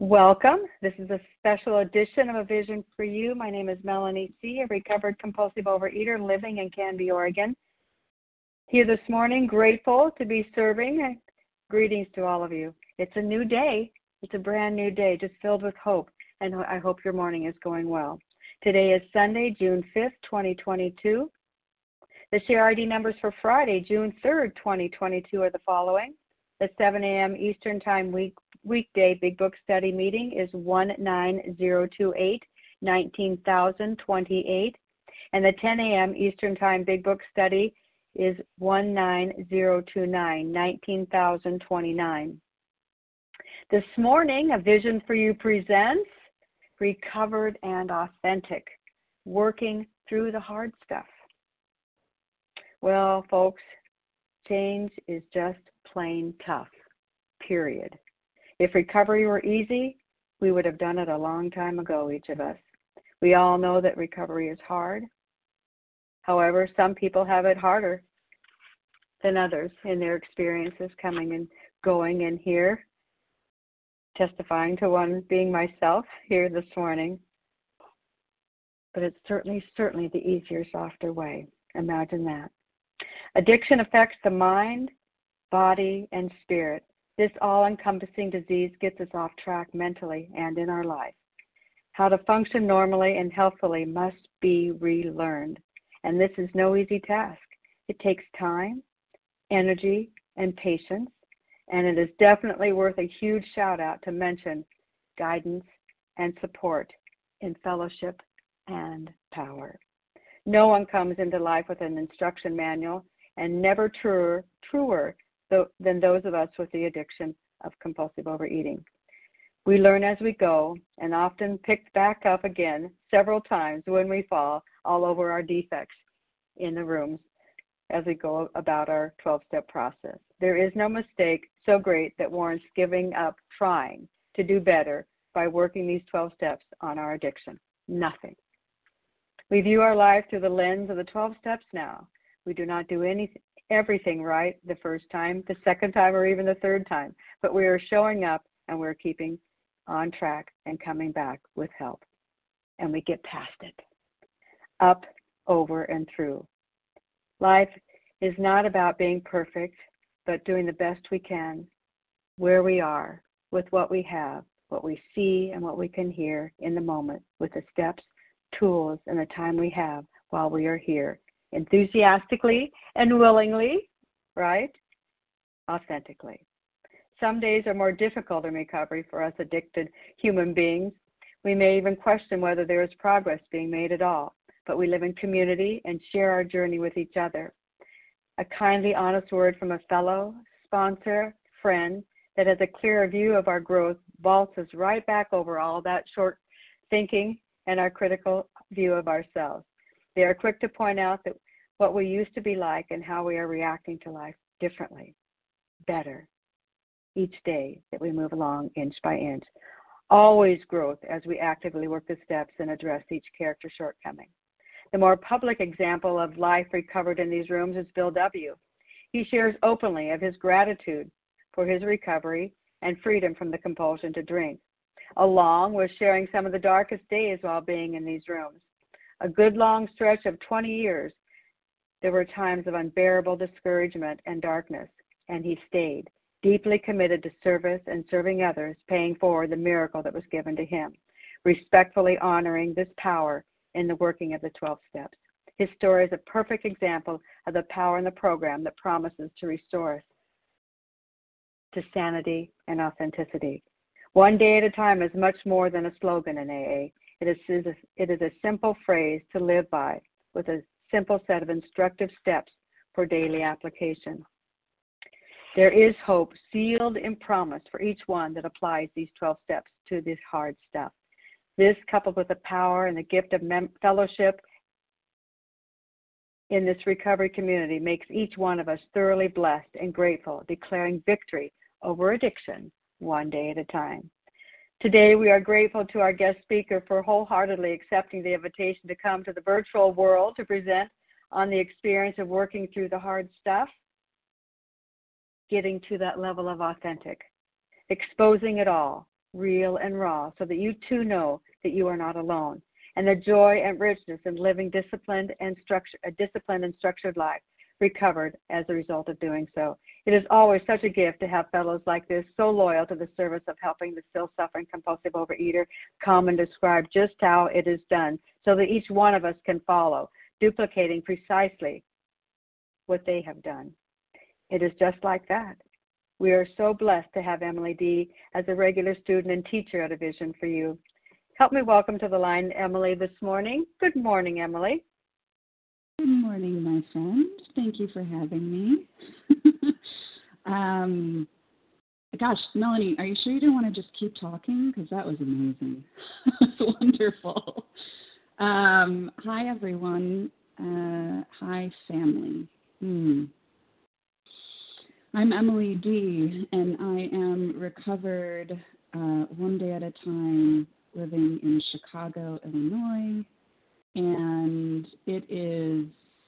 Welcome. This is a special edition of A Vision for You. My name is Melanie C., a recovered compulsive overeater living in Canby, Oregon. Here this morning, grateful to be serving. Greetings to all of you. It's a new day. It's a brand new day, just filled with hope, and I hope your morning is going well. Today is Sunday, June 5th, 2022. The share ID numbers for Friday, June 3rd, 2022 are the following. The 7 a.m. Eastern Time week weekday Big Book Study meeting is 19028 19028, and the 10 a.m. Eastern Time Big Book Study is 19029 19029. This morning, A Vision for You presents Recovered and Authentic, working through the hard stuff. Well, folks, change is just plain tough, period. If recovery were easy, we would have done it a long time ago, each of us. We all know that recovery is hard. However, some people have it harder than others in their experiences coming and going and here, testifying to one being myself here this morning. But it's certainly, certainly the easier, softer way. Imagine that. Addiction affects the mind, body, and spirit. This all encompassing disease gets us off track mentally and in our life. How to function normally and healthfully must be relearned, and this is no easy task. It takes time, energy, and patience, and it is definitely worth a huge shout out to mention guidance and support in fellowship and power. No one comes into life with an instruction manual, and never truer, truer than those of us with the addiction of compulsive overeating. We learn as we go and often pick back up again several times when we fall all over our defects in the rooms as we go about our 12 step process. There is no mistake so great that warrants giving up trying to do better by working these 12 steps on our addiction. Nothing. We view our life through the lens of the 12 steps now. We do not do anything everything right the first time, the second time, or even the third time. But we are showing up and we're keeping on track and coming back with help. And we get past it up, over, and through. Life is not about being perfect, but doing the best we can where we are, with what we have, what we see, and what we can hear in the moment, with the steps, tools, and the time we have while we are here enthusiastically and willingly, right? Authentically. Some days are more difficult in recovery for us addicted human beings. We may even question whether there is progress being made at all, but we live in community and share our journey with each other. A kindly, honest word from a fellow, sponsor, friend that has a clearer view of our growth vaults us right back over all that short thinking and our critical view of ourselves. They are quick to point out that what we used to be like and how we are reacting to life differently, better, each day that we move along inch by inch. Always growth as we actively work the steps and address each character shortcoming. The more public example of life recovered in these rooms is Bill W. He shares openly of his gratitude for his recovery and freedom from the compulsion to drink, along with sharing some of the darkest days while being in these rooms. A good long stretch of 20 years there were times of unbearable discouragement and darkness, and he stayed, deeply committed to service and serving others, paying forward the miracle that was given to him, respectfully honoring this power in the working of the 12 steps. His story is a perfect example of the power in the program that promises to restore us to sanity and authenticity. One day at a time is much more than a slogan in AA. It is, it is a simple phrase to live by with a simple set of instructive steps for daily application. There is hope sealed in promise for each one that applies these 12 steps to this hard stuff. This, coupled with the power and the gift of mem- fellowship in this recovery community, makes each one of us thoroughly blessed and grateful, declaring victory over addiction one day at a time. Today, we are grateful to our guest speaker for wholeheartedly accepting the invitation to come to the virtual world to present on the experience of working through the hard stuff, getting to that level of authentic, exposing it all, real and raw, so that you too know that you are not alone. And the joy and richness in living disciplined and structured, a disciplined and structured life recovered as a result of doing so. It is always such a gift to have fellows like this, so loyal to the service of helping the still suffering compulsive overeater, come and describe just how it is done so that each one of us can follow, duplicating precisely what they have done. It is just like that. We are so blessed to have Emily D. as a regular student and teacher at a Vision for You. Help me welcome to the line Emily this morning. Good morning, Emily. Good morning, my friend. Thank you for having me. um, gosh, Melanie, are you sure you don't want to just keep talking? Because that was amazing. That's wonderful. Um, hi, everyone. Uh, hi, family. Hmm. I'm Emily D., and I am recovered uh, one day at a time living in Chicago, Illinois. And it is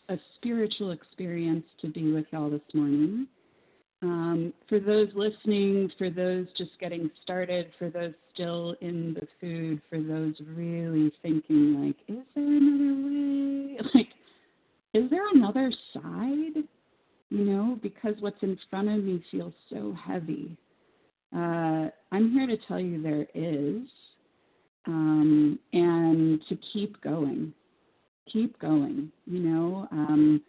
a spiritual experience to be with y'all this morning. Um, for those listening, for those just getting started, for those still in the food, for those really thinking, like, is there another way? Like, is there another side? you know, because what's in front of me feels so heavy. Uh, I'm here to tell you there is, um, and to keep going. Keep going. You know, um,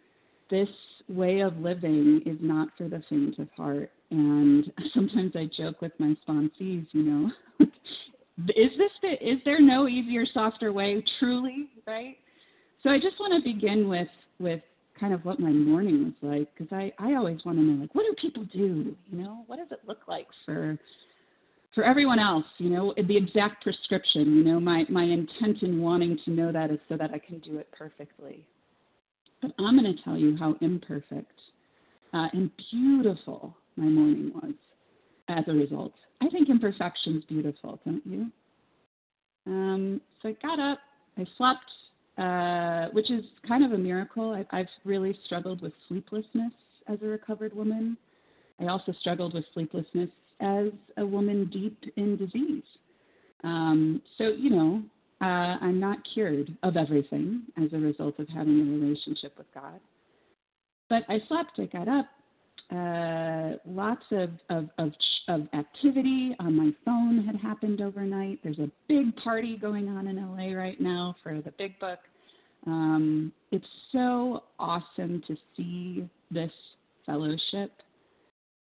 this way of living is not for the faint of heart. And sometimes I joke with my sponsees, you know, is this the, is there no easier, softer way? Truly, right? So I just want to begin with with kind of what my morning was like because I, I always want to know like what do people do you know what does it look like for for everyone else you know the exact prescription you know my my intent in wanting to know that is so that I can do it perfectly but I'm going to tell you how imperfect uh, and beautiful my morning was as a result I think imperfection is beautiful don't you um, so I got up I slept uh, which is kind of a miracle. I, I've really struggled with sleeplessness as a recovered woman. I also struggled with sleeplessness as a woman deep in disease. Um, so, you know, uh, I'm not cured of everything as a result of having a relationship with God. But I slept, I got up, uh, lots of, of, of, of activity on my phone had happened overnight. There's a big party going on in LA right now for the big book. Um, it's so awesome to see this fellowship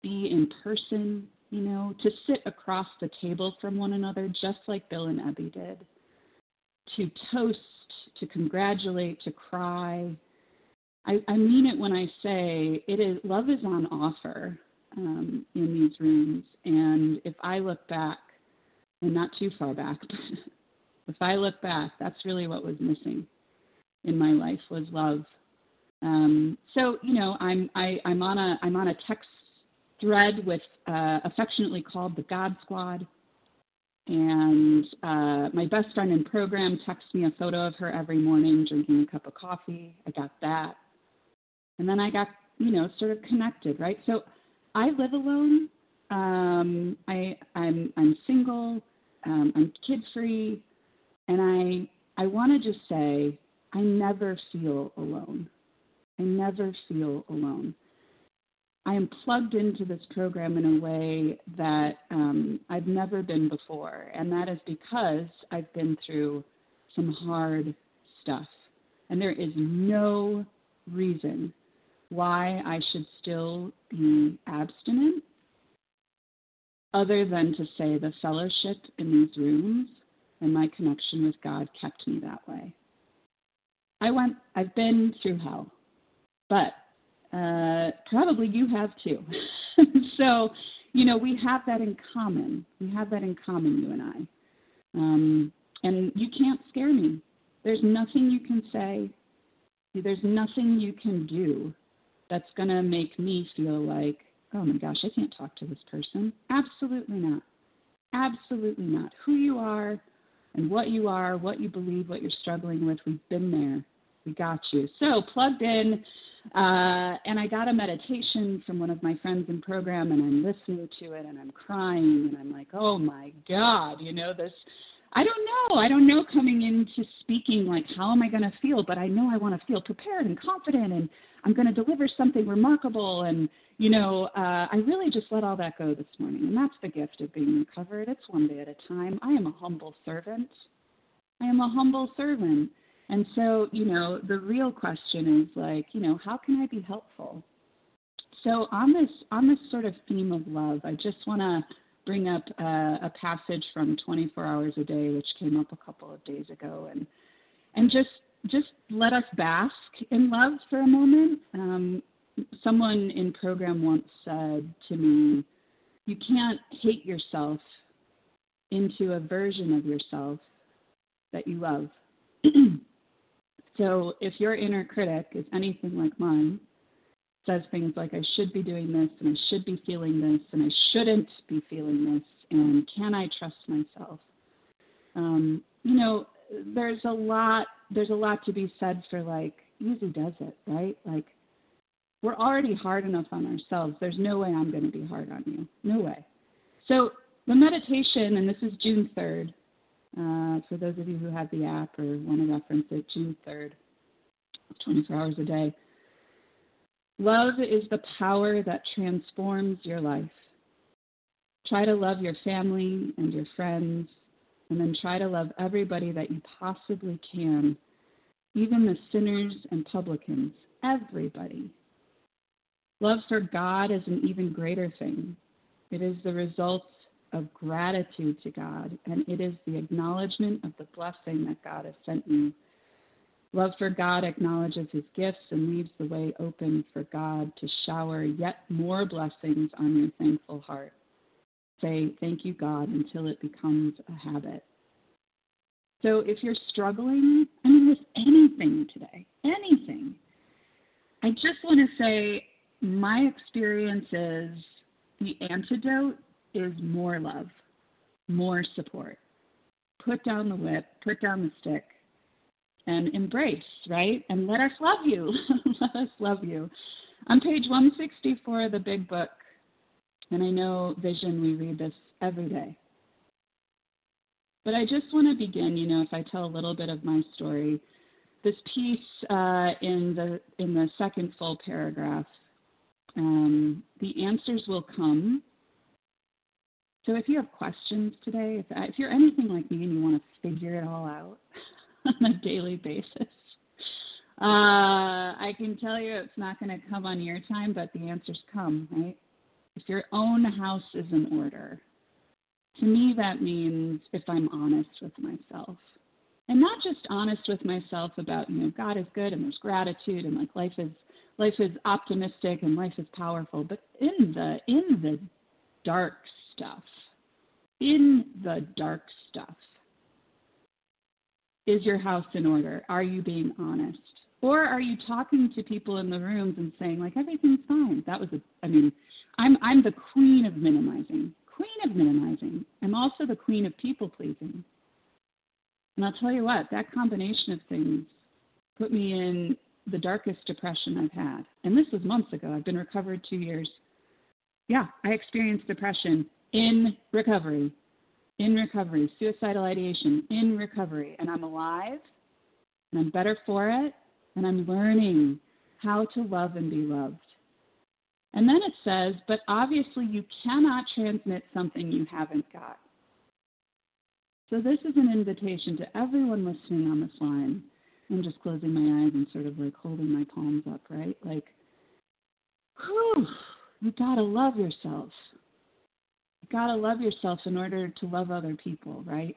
be in person, you know, to sit across the table from one another, just like Bill and Ebby did, to toast, to congratulate, to cry, I, I mean it when I say it is love is on offer um, in these rooms. And if I look back, and not too far back, if I look back, that's really what was missing in my life was love. Um, so you know, I'm I, I'm on a I'm on a text thread with uh, affectionately called the God Squad. And uh, my best friend in program texts me a photo of her every morning drinking a cup of coffee. I got that. And then I got, you know, sort of connected, right? So I live alone. Um, I, I'm, I'm single. Um, I'm kid free. And I, I want to just say, I never feel alone. I never feel alone. I am plugged into this program in a way that um, I've never been before, and that is because I've been through some hard stuff. And there is no reason why I should still be abstinent, other than to say the fellowship in these rooms and my connection with God kept me that way. I went, I've been through hell, but uh, probably you have too. so, you know, we have that in common. We have that in common, you and I. Um, and you can't scare me. There's nothing you can say. There's nothing you can do that's going to make me feel like, oh my gosh, I can't talk to this person. Absolutely not. Absolutely not. Who you are and what you are, what you believe, what you're struggling with, we've been there. We got you. So plugged in, uh, and I got a meditation from one of my friends in program, and I'm listening to it, and I'm crying, and I'm like, oh my God, you know this. I don't know. I don't know coming into speaking like how am I going to feel, but I know I want to feel prepared and confident, and I'm going to deliver something remarkable, and you know, uh, I really just let all that go this morning, and that's the gift of being recovered. It's one day at a time. I am a humble servant. I am a humble servant. And so, you know, the real question is like, you know, how can I be helpful? So on this on this sort of theme of love, I just want to bring up a, a passage from 24 Hours a Day, which came up a couple of days ago, and and just just let us bask in love for a moment. Um, someone in program once said to me, "You can't hate yourself into a version of yourself that you love." So if your inner critic is anything like mine, says things like, I should be doing this, and I should be feeling this, and I shouldn't be feeling this, and can I trust myself? Um, you know, there's a lot there's a lot to be said for like easy does it, right? Like we're already hard enough on ourselves. There's no way I'm going to be hard on you. No way. So the meditation, and this is June 3rd, uh, for those of you who have the app or want to reference it, June 3rd, 24 hours a day. Love is the power that transforms your life. Try to love your family and your friends, and then try to love everybody that you possibly can, even the sinners and publicans, everybody. Love for God is an even greater thing. It is the result of gratitude to God, and it is the acknowledgement of the blessing that God has sent you. Love for God acknowledges his gifts and leaves the way open for God to shower yet more blessings on your thankful heart. Say, Thank you, God, until it becomes a habit. So if you're struggling, I mean, with anything today, anything, I just want to say my experience is the antidote is more love, more support. Put down the whip, put down the stick, and embrace, right? And let us love you. let us love you. On page 164 of the big book, and I know Vision, we read this every day. But I just want to begin, you know, if I tell a little bit of my story. This piece uh, in the in the second full paragraph, um, the answers will come so if you have questions today, if, if you're anything like me and you want to figure it all out on a daily basis, uh, I can tell you it's not going to come on your time, but the answers come, right? If your own house is in order, to me that means if I'm honest with myself. And not just honest with myself about, you know, God is good and there's gratitude and like life is life is optimistic and life is powerful, but in the in the dark stuff, in the dark stuff, is your house in order? Are you being honest? Or are you talking to people in the rooms and saying like everything's fine? That was a I mean, I'm I'm the queen of minimizing. Queen of minimizing. I'm also the queen of people pleasing. And I'll tell you what, that combination of things put me in the darkest depression I've had. And this was months ago. I've been recovered two years. Yeah, I experienced depression in recovery, in recovery, suicidal ideation, in recovery, and I'm alive, and I'm better for it, and I'm learning how to love and be loved. And then it says, but obviously you cannot transmit something you haven't got. So this is an invitation to everyone listening on this line. I'm just closing my eyes and sort of like holding my palms up, right? Like, whew, you gotta love yourself got to love yourself in order to love other people, right?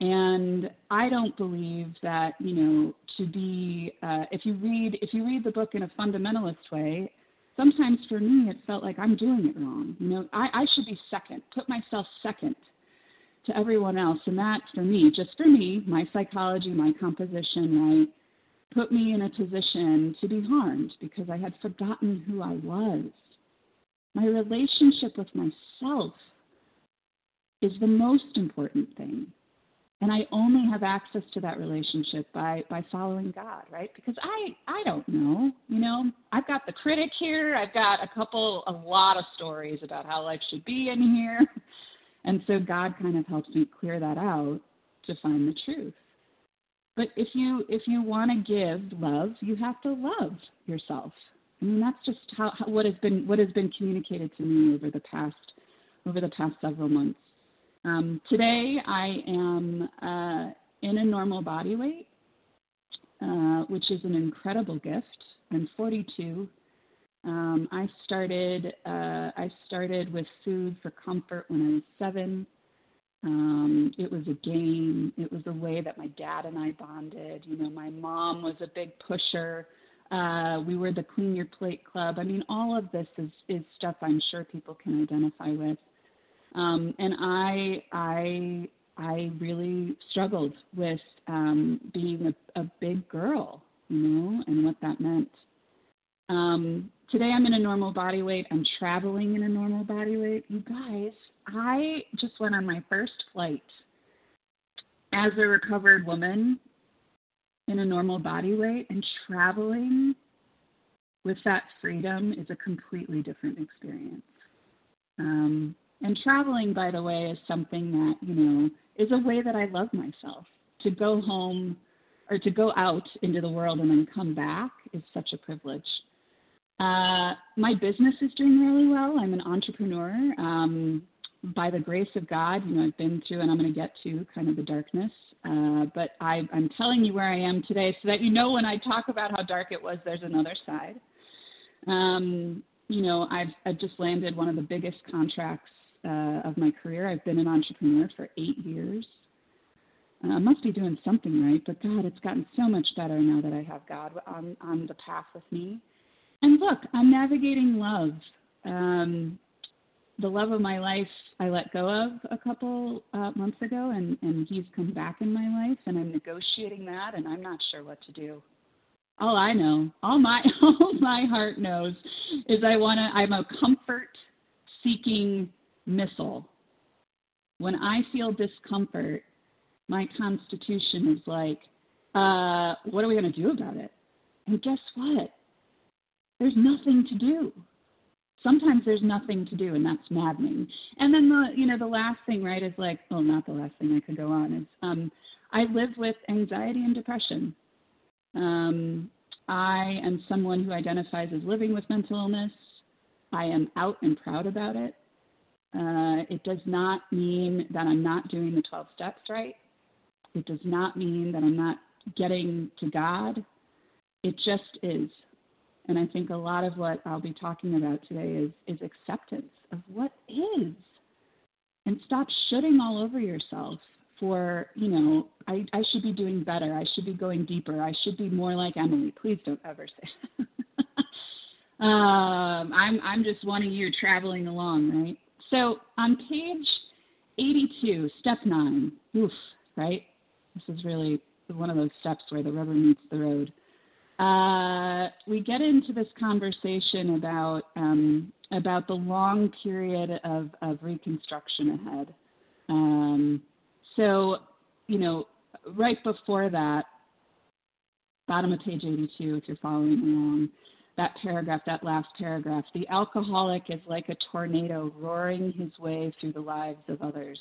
And I don't believe that you know to be uh, if you read if you read the book in a fundamentalist way, sometimes for me it felt like I'm doing it wrong. You know, I, I should be second, put myself second to everyone else, and that for me, just for me, my psychology, my composition, right, put me in a position to be harmed because I had forgotten who I was my relationship with myself is the most important thing. and I only have access to that relationship by by following God, right? Because I I don't know, you know. I've got the critic here. I've got a couple, a lot of stories about how life should be in here, and so God kind of helps me clear that out to find the truth. But if you if you want to give love, you have to love yourself. I mean, that's just how, how what has been what has been communicated to me over the past over the past several months. Um, today, I am uh, in a normal body weight, uh, which is an incredible gift. I'm 42. Um, I started uh, I started with food for comfort when I was seven. Um, it was a game. It was a way that my dad and I bonded. You know, my mom was a big pusher. Uh, we were the Clean Your Plate Club. I mean, all of this is, is stuff I'm sure people can identify with. Um, and I, I, I really struggled with um, being a, a big girl, you know, and what that meant. Um, today I'm in a normal body weight. I'm traveling in a normal body weight. You guys, I just went on my first flight as a recovered woman in a normal body weight, and traveling with that freedom is a completely different experience. Um, and traveling, by the way, is something that, you know, is a way that I love myself. To go home or to go out into the world and then come back is such a privilege. Uh, my business is doing really well. I'm an entrepreneur. Um, by the grace of God, you know, I've been through, and I'm going to get to kind of the darkness. Uh, but I, I'm telling you where I am today so that you know when I talk about how dark it was, there's another side. Um, you know, I've, I've just landed one of the biggest contracts uh, of my career. I've been an entrepreneur for eight years. Uh, I must be doing something right, but God, it's gotten so much better now that I have God on, on the path with me. And look, I'm navigating love. Um, the love of my life I let go of a couple uh, months ago, and, and he's come back in my life, and I'm negotiating that, and I'm not sure what to do. All I know, all my all my heart knows, is I want to. I'm a comfort seeking missile. When I feel discomfort, my constitution is like, uh, what are we going to do about it? And guess what? There's nothing to do. Sometimes there's nothing to do, and that's maddening. And then the, you know, the last thing, right, is like, oh, not the last thing I could go on is, um, I live with anxiety and depression. Um, I am someone who identifies as living with mental illness. I am out and proud about it. Uh, it does not mean that I'm not doing the 12 steps right. It does not mean that I'm not getting to God. It just is. And I think a lot of what I'll be talking about today is, is acceptance of what is. And stop shooting all over yourself for, you know, I, I should be doing better. I should be going deeper. I should be more like Emily. Please don't ever say um, I'm, I'm just one of you traveling along, right? So on page 82, step nine, oof, right? This is really one of those steps where the rubber meets the road. Uh, we get into this conversation about um, about the long period of, of reconstruction ahead. Um, so, you know, right before that, bottom of page 82, if you're following along, that paragraph, that last paragraph. The alcoholic is like a tornado roaring his way through the lives of others.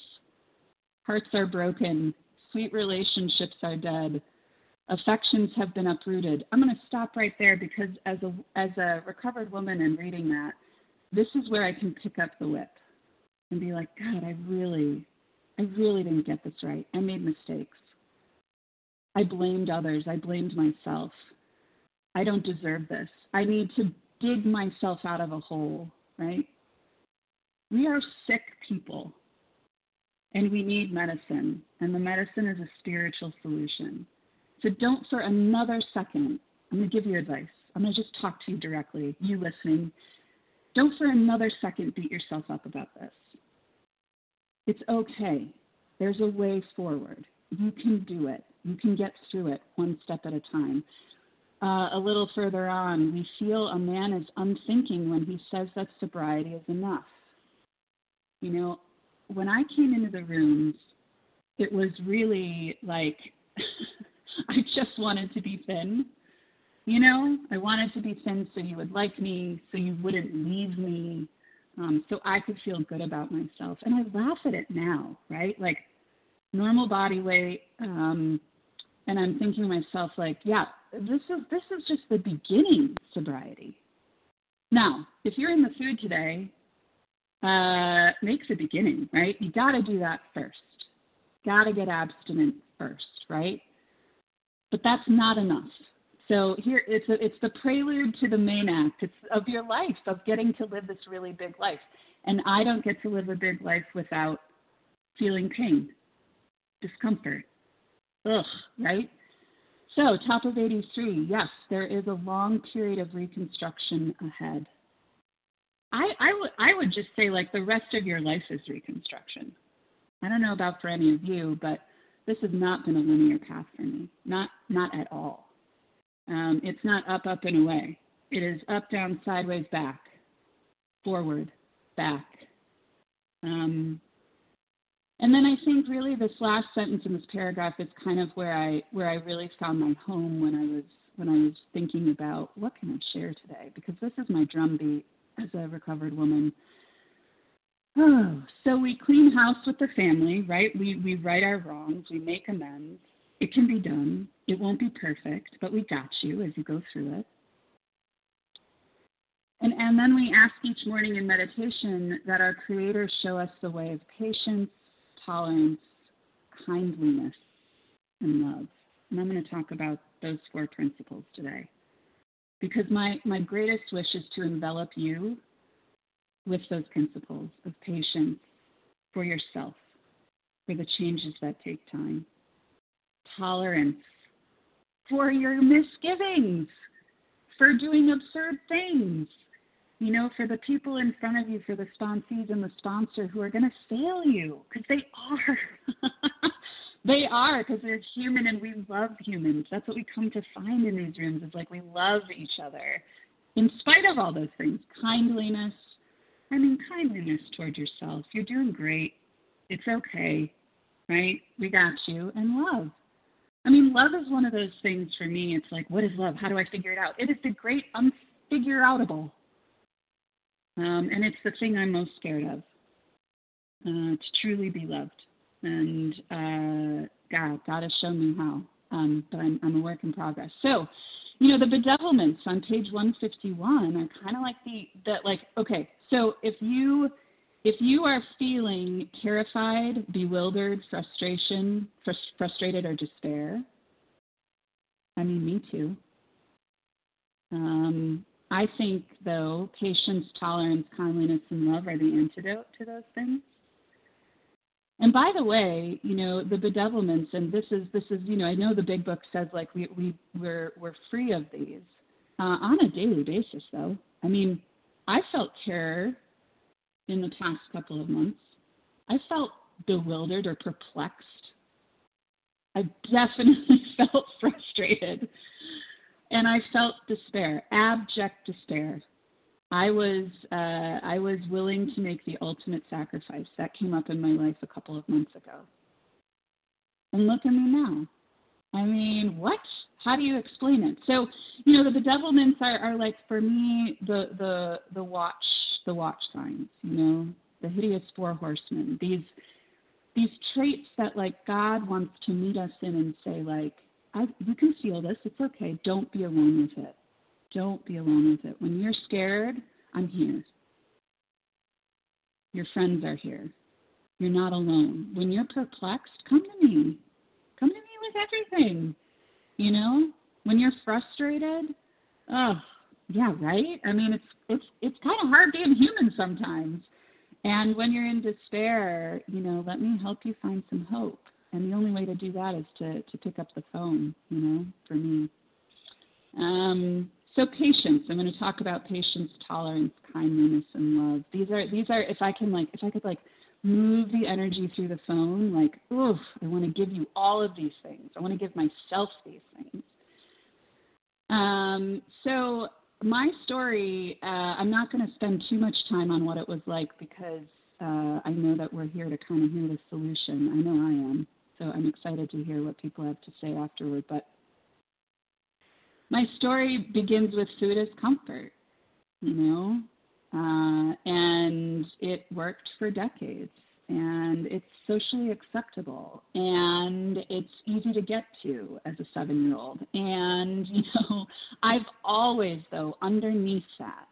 Hearts are broken, sweet relationships are dead, affections have been uprooted. I'm going to stop right there because as a as a recovered woman and reading that, this is where I can pick up the whip and be like, God, I really, I really didn't get this right. I made mistakes. I blamed others. I blamed myself. I don't deserve this. I need to dig myself out of a hole, right? We are sick people and we need medicine, and the medicine is a spiritual solution. So don't for another second, I'm going to give you advice. I'm going to just talk to you directly, you listening. Don't for another second beat yourself up about this. It's okay. There's a way forward. You can do it. You can get through it one step at a time uh, a little further on, we feel a man is unthinking when he says that sobriety is enough. You know, when I came into the rooms, it was really like I just wanted to be thin. You know, I wanted to be thin so you would like me, so you wouldn't leave me, um, so I could feel good about myself. And I laugh at it now, right? Like normal body weight, um, and I'm thinking to myself, like, yeah, this is this is just the beginning sobriety. Now, if you're in the food today, uh, makes a beginning, right? You got to do that first. Got to get abstinent first, right? But that's not enough. So here it's a, it's the prelude to the main act it's of your life of getting to live this really big life. And I don't get to live a big life without feeling pain, discomfort. Ugh, right? So, top of 83, yes, there is a long period of reconstruction ahead. I, I, would, I would just say, like, the rest of your life is reconstruction. I don't know about for any of you, but this has not been a linear path for me. Not, not at all. Um, it's not up, up, and away. It is up, down, sideways, back, forward, back. Um, and then I think really this last sentence in this paragraph is kind of where I where I really found my home when I was when I was thinking about what can I share today because this is my drumbeat as a recovered woman. Oh, so we clean house with the family, right? We we right our wrongs, we make amends. It can be done. It won't be perfect, but we got you as you go through it. And, and then we ask each morning in meditation that our Creator show us the way of patience, tolerance, kindliness, and love. And I'm going to talk about those four principles today. Because my, my greatest wish is to envelop you with those principles of patience for yourself, for the changes that take time, tolerance for your misgivings, for doing absurd things, you know, for the people in front of you, for the sponsees and the sponsor who are going to fail you, because they are. they are, because they're human and we love humans. That's what we come to find in these rooms is like we love each other. In spite of all those things, kindliness, I mean, kindliness toward yourself. You're doing great. It's okay, right? We got you. And love. I mean, love is one of those things for me. It's like, what is love? How do I figure it out? It is the great unfigureoutable um, and it's the thing I'm most scared of uh, to truly be loved. And uh, God, God has shown me how. Um, but I'm, I'm a work in progress. So, you know, the bedevilments on page 151 are kind of like the that like okay. So if you if you are feeling terrified, bewildered, frustration, frust- frustrated, or despair, I mean, me too. Um, I think, though, patience, tolerance, kindliness, and love are the antidote to those things. And by the way, you know, the bedevilments, and this is this is, you know, I know the big book says like we we we're we're free of these uh, on a daily basis, though. I mean, I felt terror in the past couple of months. I felt bewildered or perplexed. I definitely felt frustrated and I felt despair, abject despair. I was uh, I was willing to make the ultimate sacrifice. That came up in my life a couple of months ago. And look at me now. I mean, what? How do you explain it? So, you know, the bedevilments are, are like for me the the the watch the watch signs. You know, the hideous four horsemen. These these traits that like God wants to meet us in and say like, I, you can feel this. It's okay. Don't be alone with it. Don't be alone with it. When you're scared, I'm here. Your friends are here. You're not alone. When you're perplexed, come to me. Come to me with everything. You know, when you're frustrated, oh, yeah, right? I mean, it's it's it's kind of hard being human sometimes. And when you're in despair, you know, let me help you find some hope and the only way to do that is to to pick up the phone you know for me um, so patience. I'm going to talk about patience tolerance kindness and love. These are these are if i can like if i could like move the energy through the phone like oof i want to give you all of these things. I want to give myself these things. Um, so my story uh, i'm not going to spend too much time on what it was like because uh, i know that we're here to kind of hear the solution. I know i am. So I'm excited to hear what people have to say afterward. But my story begins with food as comfort, you know, uh, and it worked for decades. And it's socially acceptable, and it's easy to get to as a seven year old. And, you know, I've always, though, underneath that,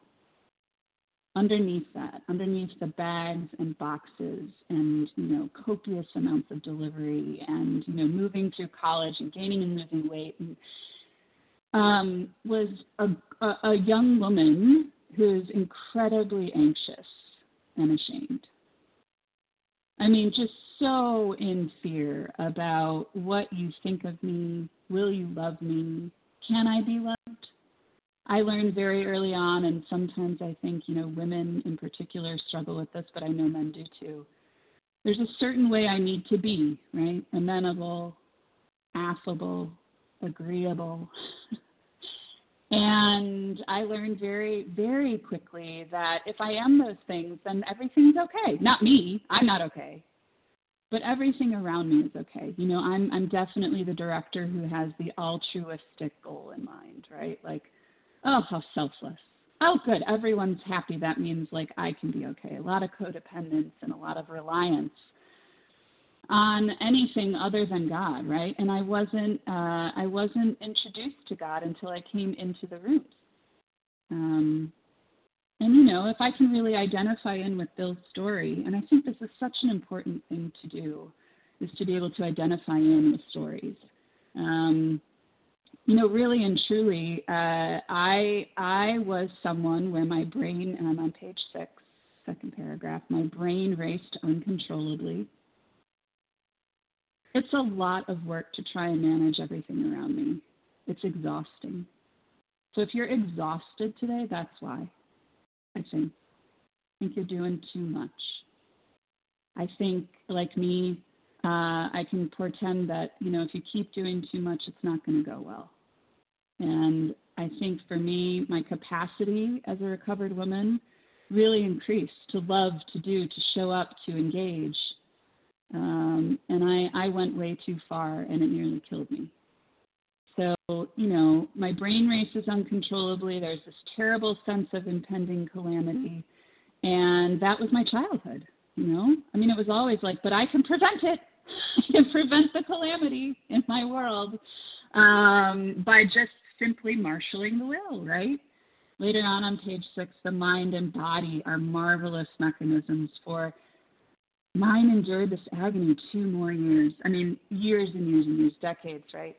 underneath that, underneath the bags and boxes and, you know, copious amounts of delivery and, you know, moving through college and gaining and losing weight and um, was a, a, a young woman who's incredibly anxious and ashamed. I mean, just so in fear about what you think of me. Will you love me? Can I be loved? I learned very early on, and sometimes I think, you know, women in particular struggle with this, but I know men do too. There's a certain way I need to be, right? Amenable, affable, agreeable. and I learned very, very quickly that if I am those things, then everything's okay. Not me, I'm not okay. But everything around me is okay. You know, I'm I'm definitely the director who has the altruistic goal in mind, right? Like, oh, how selfless. Oh, good. Everyone's happy. That means like I can be okay. A lot of codependence and a lot of reliance on anything other than God, right? And I wasn't uh, I wasn't introduced to God until I came into the rooms. Um, and you know, if I can really identify in with Bill's story, and I think this is such an important thing to do, is to be able to identify in with stories. Um, you know, really and truly, uh, I I was someone where my brain, and I'm on page six, second paragraph, my brain raced uncontrollably it's a lot of work to try and manage everything around me. It's exhausting. So if you're exhausted today, that's why. I think. I think you're doing too much. I think, like me, uh, I can portend that you know if you keep doing too much, it's not going to go well. And I think for me, my capacity as a recovered woman really increased to love, to do, to show up, to engage, um, and I, I went way too far and it nearly killed me. So, you know, my brain races uncontrollably. There's this terrible sense of impending calamity. And that was my childhood, you know? I mean, it was always like, but I can prevent it. I can prevent the calamity in my world um, by just simply marshaling the will, right? Later on on page six, the mind and body are marvelous mechanisms for Mine endured this agony two more years. I mean, years and years and years, decades, right?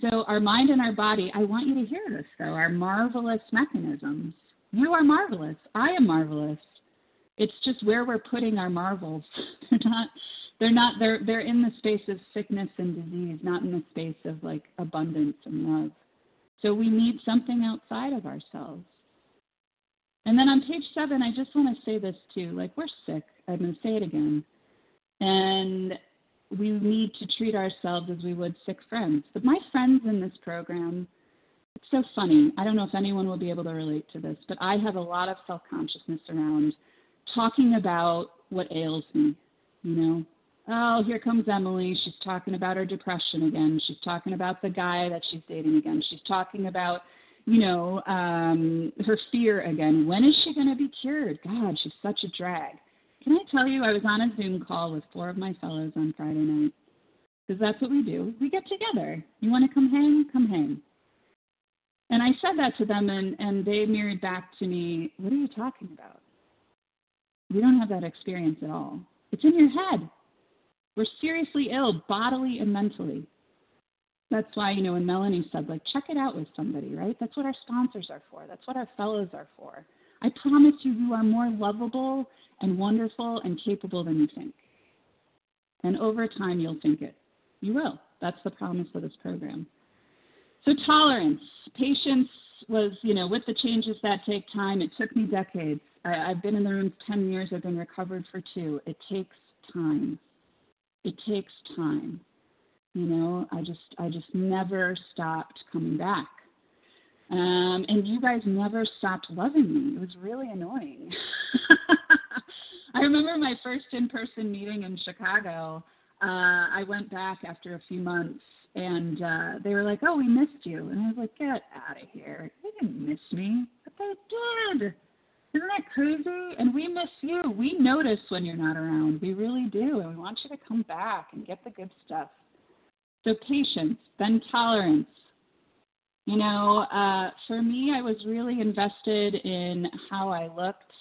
So, our mind and our body, I want you to hear this though, are marvelous mechanisms. You are marvelous. I am marvelous. It's just where we're putting our marvels. they're not they're not they're they're in the space of sickness and disease, not in the space of like abundance and love. So we need something outside of ourselves. And then on page seven, I just want to say this too. Like, we're sick. I'm going to say it again. And we need to treat ourselves as we would sick friends. But my friends in this program, it's so funny. I don't know if anyone will be able to relate to this, but I have a lot of self consciousness around talking about what ails me. You know, oh, here comes Emily. She's talking about her depression again. She's talking about the guy that she's dating again. She's talking about you know, um, her fear again. When is she going to be cured? God, she's such a drag. Can I tell you, I was on a Zoom call with four of my fellows on Friday night because that's what we do. We get together. You want to come hang? Come hang. And I said that to them, and, and they mirrored back to me, What are you talking about? We don't have that experience at all. It's in your head. We're seriously ill, bodily and mentally. That's why, you know, when Melanie said, like, check it out with somebody, right? That's what our sponsors are for. That's what our fellows are for. I promise you, you are more lovable and wonderful and capable than you think. And over time, you'll think it. You will. That's the promise of this program. So, tolerance, patience was, you know, with the changes that take time, it took me decades. I, I've been in the rooms 10 years, I've been recovered for two. It takes time. It takes time. You know, I just I just never stopped coming back. Um, and you guys never stopped loving me. It was really annoying. I remember my first in person meeting in Chicago. uh, I went back after a few months and uh, they were like, "Oh, we missed you," and I was like, "Get out of here! They didn't miss me, but they did. Isn't that crazy? And we miss you. We notice when you're not around. We really do, and we want you to come back and get the good stuff. So patience, then tolerance. You know, uh, for me, I was really invested in how I looked,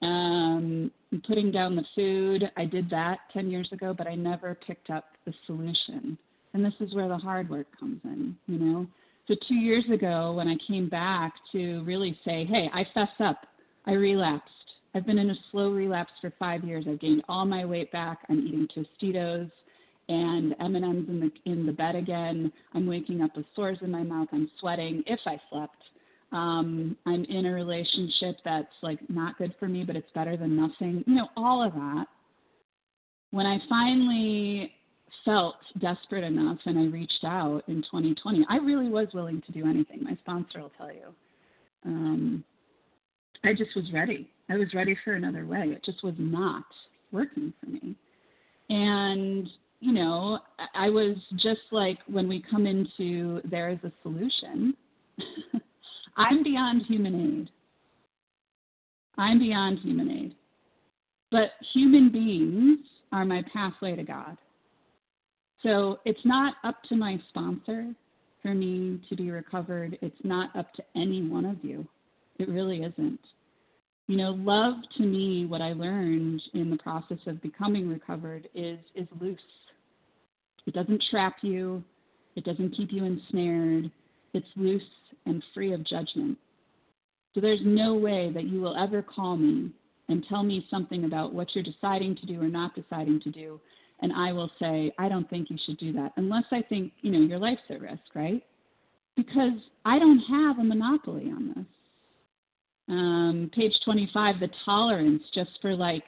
um, putting down the food. I did that 10 years ago, but I never picked up the solution. And this is where the hard work comes in, you know. So two years ago, when I came back to really say, hey, I fess up, I relapsed. I've been in a slow relapse for five years. I've gained all my weight back. I'm eating Tostitos and M&Ms in the in the bed again. I'm waking up with sores in my mouth. I'm sweating if I slept. Um, I'm in a relationship that's like not good for me, but it's better than nothing. You know, all of that. When I finally felt desperate enough and I reached out in 2020, I really was willing to do anything. My sponsor will tell you. Um, I just was ready. I was ready for another way. It just was not working for me. And, you know, I was just like when we come into there is a solution, I'm beyond human aid. I'm beyond human aid. But human beings are my pathway to God. So it's not up to my sponsor for me to be recovered. It's not up to any one of you. It really isn't. You know, love to me, what I learned in the process of becoming recovered is is loose. It doesn't trap you. It doesn't keep you ensnared. It's loose and free of judgment. So there's no way that you will ever call me and tell me something about what you're deciding to do or not deciding to do and I will say, I don't think you should do that unless I think, you know, your life's at risk, right? Because I don't have a monopoly on this. Um, page 25, the tolerance just for like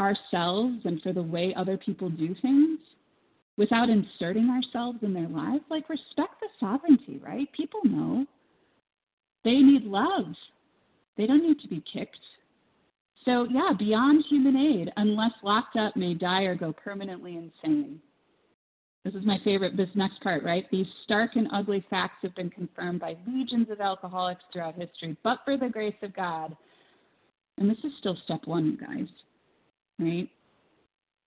ourselves and for the way other people do things without inserting ourselves in their lives. Like, respect the sovereignty, right? People know. They need love, they don't need to be kicked so, yeah, beyond human aid, unless locked up, may die or go permanently insane. This is my favorite, this next part, right? These stark and ugly facts have been confirmed by legions of alcoholics throughout history, but for the grace of God. And this is still step one, you guys, right?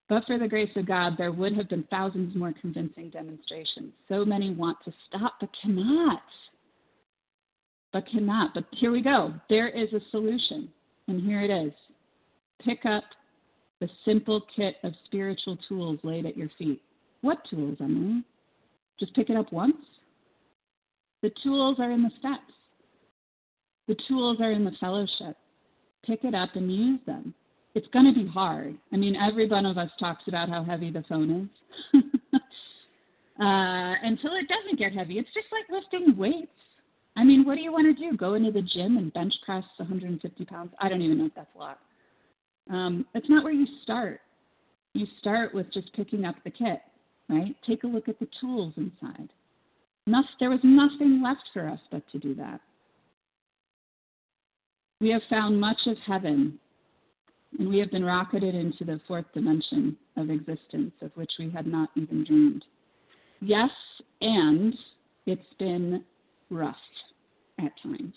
But for the grace of God, there would have been thousands more convincing demonstrations. So many want to stop, but cannot. But cannot. But here we go. There is a solution, and here it is pick up the simple kit of spiritual tools laid at your feet. What tools, Emily? Just pick it up once? The tools are in the steps. The tools are in the fellowship. Pick it up and use them. It's going to be hard. I mean, every one of us talks about how heavy the phone is. uh, until it doesn't get heavy. It's just like lifting weights. I mean, what do you want to do? Go into the gym and bench press 150 pounds? I don't even know if that's a lot. Um, not where you start. You start with just picking up the kit, right? Take a look at the tools inside. there was nothing left for us but to do that. We have found much of heaven, and we have been rocketed into the fourth dimension of existence, of which we had not even dreamed. Yes, and it's been rough at times.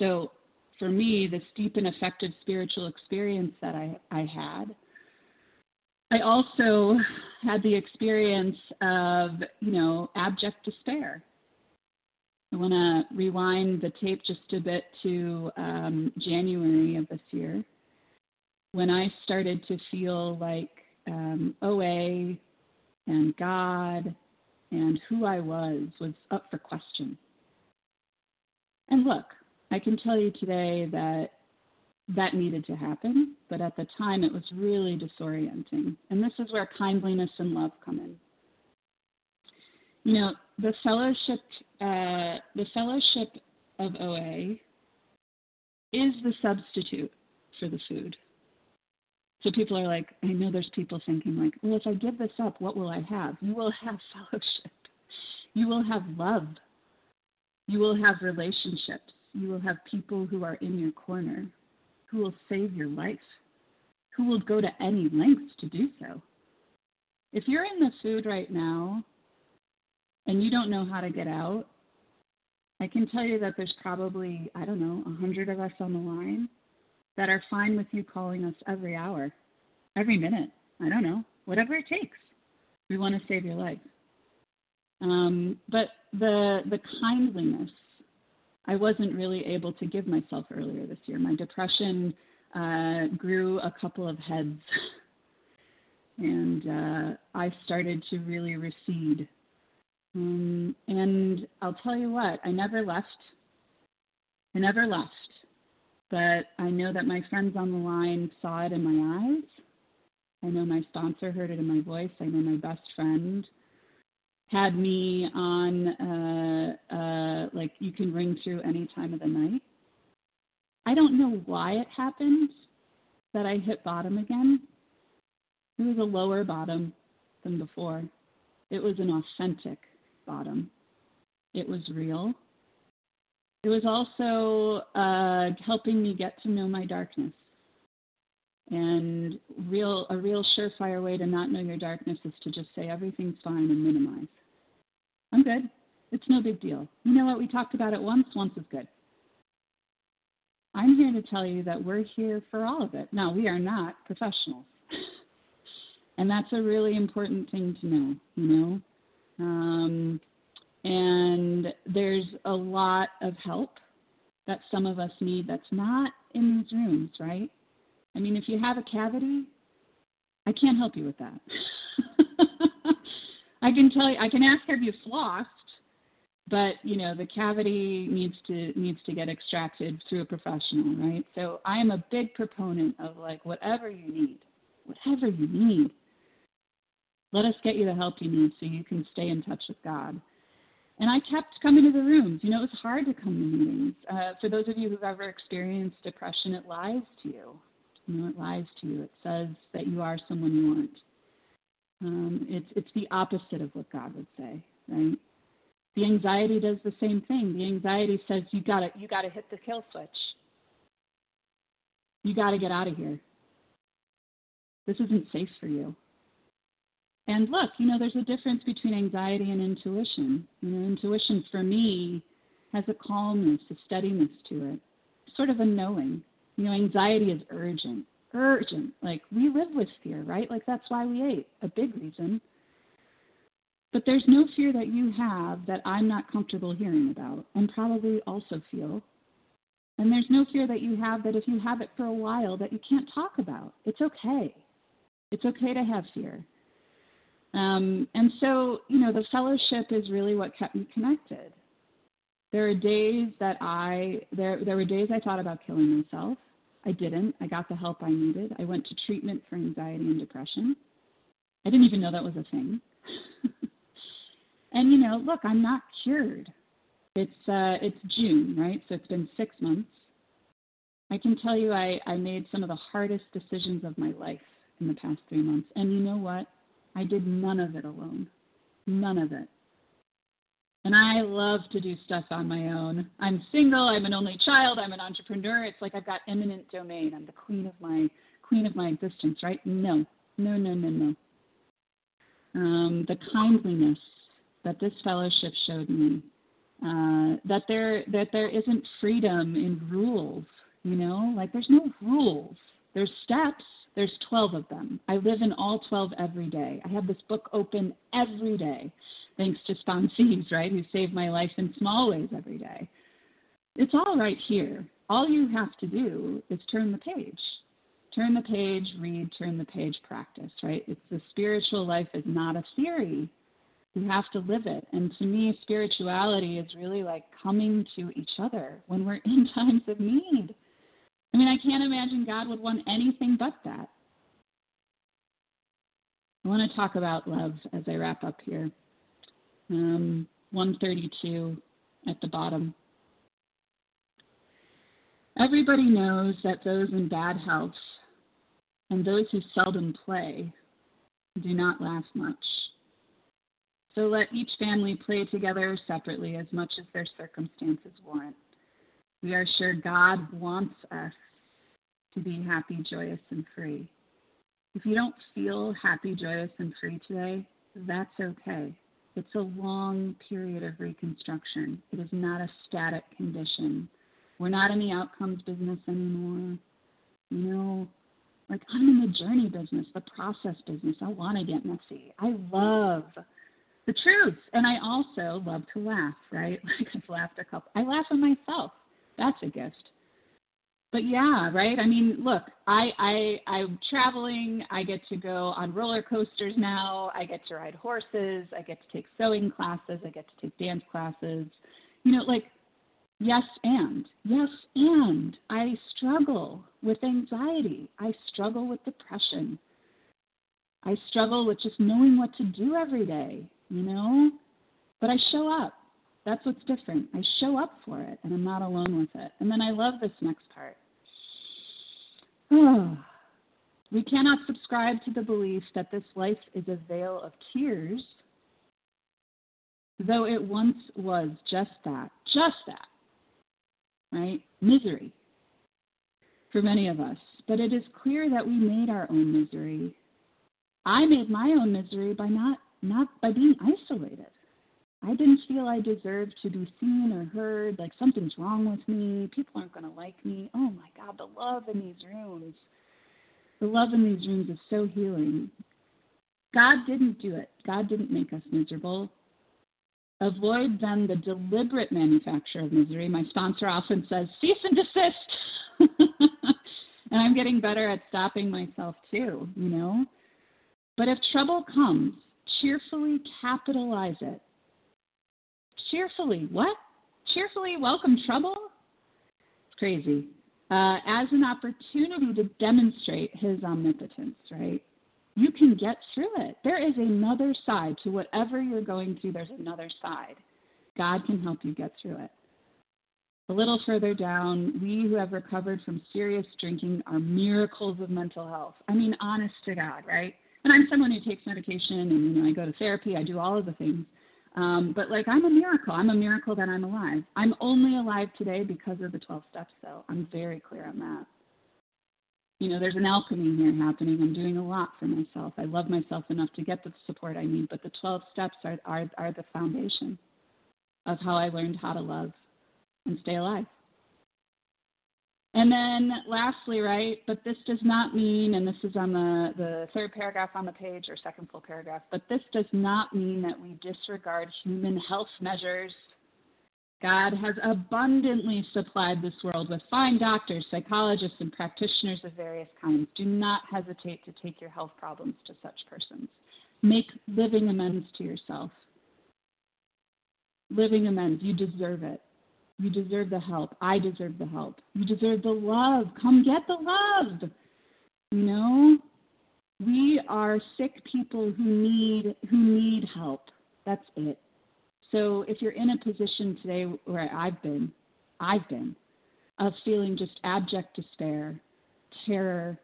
So for me, this deep and effective spiritual experience that I, I had. I also had the experience of, you know, abject despair. I want to rewind the tape just a bit to um, January of this year when I started to feel like um, OA and God and who I was was up for question. And look, I can tell you today that that needed to happen, but at the time it was really disorienting. And this is where kindliness and love come in. You know, the fellowship, uh, the fellowship of OA is the substitute for the food. So people are like, I know there's people thinking like, well, if I give this up, what will I have? You will have fellowship. You will have love. You will have relationships you will have people who are in your corner, who will save your life, who will go to any lengths to do so. If you're in the food right now and you don't know how to get out, I can tell you that there's probably, I don't know, a hundred of us on the line that are fine with you calling us every hour, every minute. I don't know, whatever it takes. We want to save your life. Um, but the the kindliness, I wasn't really able to give myself earlier this year. My depression uh, grew a couple of heads, and uh, I started to really recede. Um, and I'll tell you what, I never left. I never left. But I know that my friends on the line saw it in my eyes. I know my sponsor heard it in my voice. I know my best friend had me on uh, uh, like you can ring through any time of the night. I don't know why it happened that I hit bottom again. It was a lower bottom than before. It was an authentic bottom. It was real. It was also uh, helping me get to know my darkness. And real a real surefire way to not know your darkness is to just say everything's fine and minimize. I'm good. It's no big deal. You know what? We talked about it once. Once is good. I'm here to tell you that we're here for all of it. Now, we are not professionals. and that's a really important thing to know, you know. Um, and there's a lot of help that some of us need that's not in these rooms, right? I mean, if you have a cavity, I can't help you with that. I can tell you, I can ask, have you flossed? but you know the cavity needs to needs to get extracted through a professional right so i am a big proponent of like whatever you need whatever you need let us get you the help you need so you can stay in touch with god and i kept coming to the rooms you know it was hard to come to meetings uh, for those of you who've ever experienced depression it lies to you you know it lies to you it says that you are someone you aren't um, it's it's the opposite of what god would say right the anxiety does the same thing. The anxiety says you got to you got to hit the kill switch. You got to get out of here. This isn't safe for you. And look, you know, there's a difference between anxiety and intuition. You know, intuition for me has a calmness, a steadiness to it, sort of a knowing. You know, anxiety is urgent, urgent. Like we live with fear, right? Like that's why we ate. A big reason. But there's no fear that you have that I'm not comfortable hearing about and probably also feel. And there's no fear that you have that if you have it for a while that you can't talk about. It's okay. It's okay to have fear. Um, and so, you know, the fellowship is really what kept me connected. There are days that I there there were days I thought about killing myself. I didn't. I got the help I needed. I went to treatment for anxiety and depression. I didn't even know that was a thing. And you know, look, I'm not cured. It's uh, it's June, right? So it's been six months. I can tell you, I I made some of the hardest decisions of my life in the past three months. And you know what? I did none of it alone. None of it. And I love to do stuff on my own. I'm single. I'm an only child. I'm an entrepreneur. It's like I've got eminent domain. I'm the queen of my queen of my existence, right? No, no, no, no, no. Um, the kindliness that this fellowship showed me uh, that there that there isn't freedom in rules. You know, like there's no rules. There's steps. There's 12 of them. I live in all 12 every day. I have this book open every day, thanks to sponsees, right, who save my life in small ways every day. It's all right here. All you have to do is turn the page. Turn the page, read, turn the page, practice, right? It's the spiritual life is not a theory. You have to live it. And to me, spirituality is really like coming to each other when we're in times of need. I mean, I can't imagine God would want anything but that. I want to talk about love as I wrap up here. Um, 132 at the bottom. Everybody knows that those in bad health and those who seldom play do not last much. So let each family play together separately as much as their circumstances warrant. We are sure God wants us to be happy, joyous, and free. If you don't feel happy, joyous, and free today, that's okay. It's a long period of reconstruction. It is not a static condition. We're not in the outcomes business anymore. You know, like I'm in the journey business, the process business. I want to get messy. I love the truth. And I also love to laugh, right? Like I've laughed a couple I laugh at myself. That's a gift but yeah, right. I mean, look, I I I'm traveling. I get to go on roller coasters now. I get to ride horses. I get to take sewing classes. I get to take dance classes. You know, like yes and yes and I struggle with anxiety. I struggle with depression. I struggle with just knowing what to do every day. You know, but I show up. That's what's different. I show up for it and I'm not alone with it. And then I love this next part. we cannot subscribe to the belief that this life is a vale of tears, though it once was just that, just that, right? Misery for many of us. But it is clear that we made our own misery. I made my own misery by not, not by being isolated. I didn't feel I deserved to be seen or heard, like something's wrong with me, people aren't going to like me. Oh my God, the love in these rooms. The love in these rooms is so healing. God didn't do it, God didn't make us miserable. Avoid then the deliberate manufacture of misery. My sponsor often says, cease and desist. and I'm getting better at stopping myself too, you know. But if trouble comes, cheerfully capitalize it cheerfully. What? Cheerfully welcome trouble? It's crazy. Uh, as an opportunity to demonstrate his omnipotence, right? You can get through it. There is another side to whatever you're going through, there's another side. God can help you get through it. A little further down, we who have recovered from serious drinking are miracles of mental health. I mean, honest to God, right? And I'm someone who takes medication and you know I go to therapy, I do all of the things. Um, but like I'm a miracle. I'm a miracle that I'm alive. I'm only alive today because of the 12 steps, though. I'm very clear on that. You know, there's an alchemy here happening. I'm doing a lot for myself. I love myself enough to get the support I need, but the 12 steps are, are, are the foundation of how I learned how to love and stay alive. And then lastly, right, but this does not mean, and this is on the, the third paragraph on the page or second full paragraph, but this does not mean that we disregard human health measures. God has abundantly supplied this world with fine doctors, psychologists, and practitioners of various kinds. Do not hesitate to take your health problems to such persons. Make living amends to yourself. Living amends, you deserve it. You deserve the help. I deserve the help. You deserve the love. Come get the love. You know, we are sick people who need who need help. That's it. So if you're in a position today where I've been, I've been, of feeling just abject despair, terror,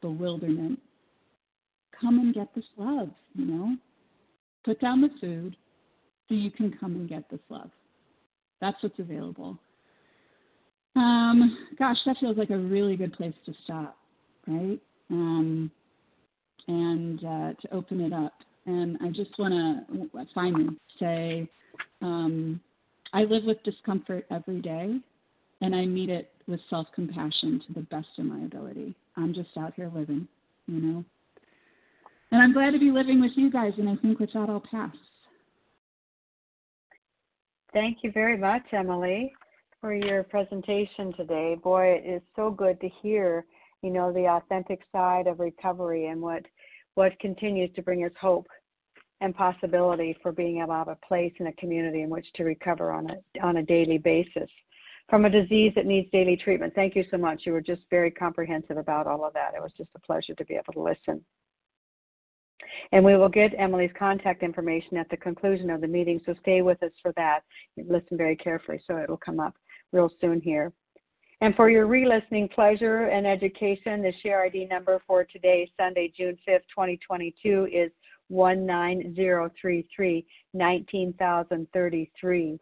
bewilderment, come and get this love, you know? Put down the food so you can come and get this love. That's what's available. Um, gosh, that feels like a really good place to stop, right? Um, and uh, to open it up. And I just want to finally say um, I live with discomfort every day, and I meet it with self compassion to the best of my ability. I'm just out here living, you know. And I'm glad to be living with you guys, and I think with that, I'll pass. Thank you very much, Emily, for your presentation today. Boy, it is so good to hear, you know, the authentic side of recovery and what what continues to bring us hope and possibility for being able to have a place in a community in which to recover on a on a daily basis from a disease that needs daily treatment. Thank you so much. You were just very comprehensive about all of that. It was just a pleasure to be able to listen. And we will get Emily's contact information at the conclusion of the meeting, so stay with us for that. Listen very carefully so it will come up real soon here. And for your re listening pleasure and education, the share ID number for today, Sunday, June 5th, 2022, is 19033 19033.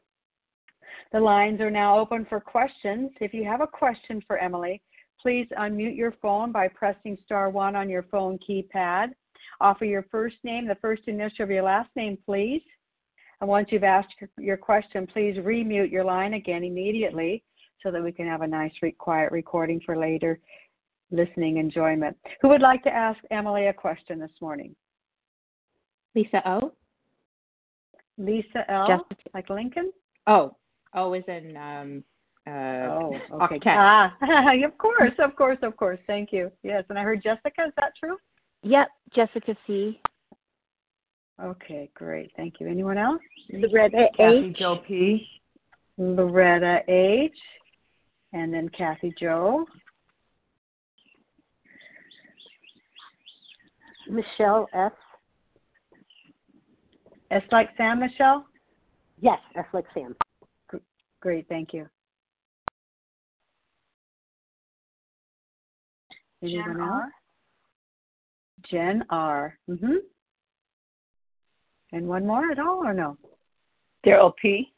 The lines are now open for questions. If you have a question for Emily, please unmute your phone by pressing star one on your phone keypad. Offer your first name, the first initial of your last name, please. And once you've asked your question, please remute your line again immediately so that we can have a nice, quiet recording for later listening enjoyment. Who would like to ask Emily a question this morning? Lisa O. Lisa L. Jessica. Like Lincoln? Oh, O is in um, uh, oh, okay. octet. Ah, of course, of course, of course. Thank you. Yes, and I heard Jessica. Is that true? Yep, Jessica C. Okay, great. Thank you. Anyone else? Loretta Kathy H. Joe P. Loretta H. And then Kathy Joe. Michelle S. S like Sam, Michelle? Yes, S like Sam. Great, thank you. Anyone else? R. Jen R. Mhm. And one more at all or no? Daryl P.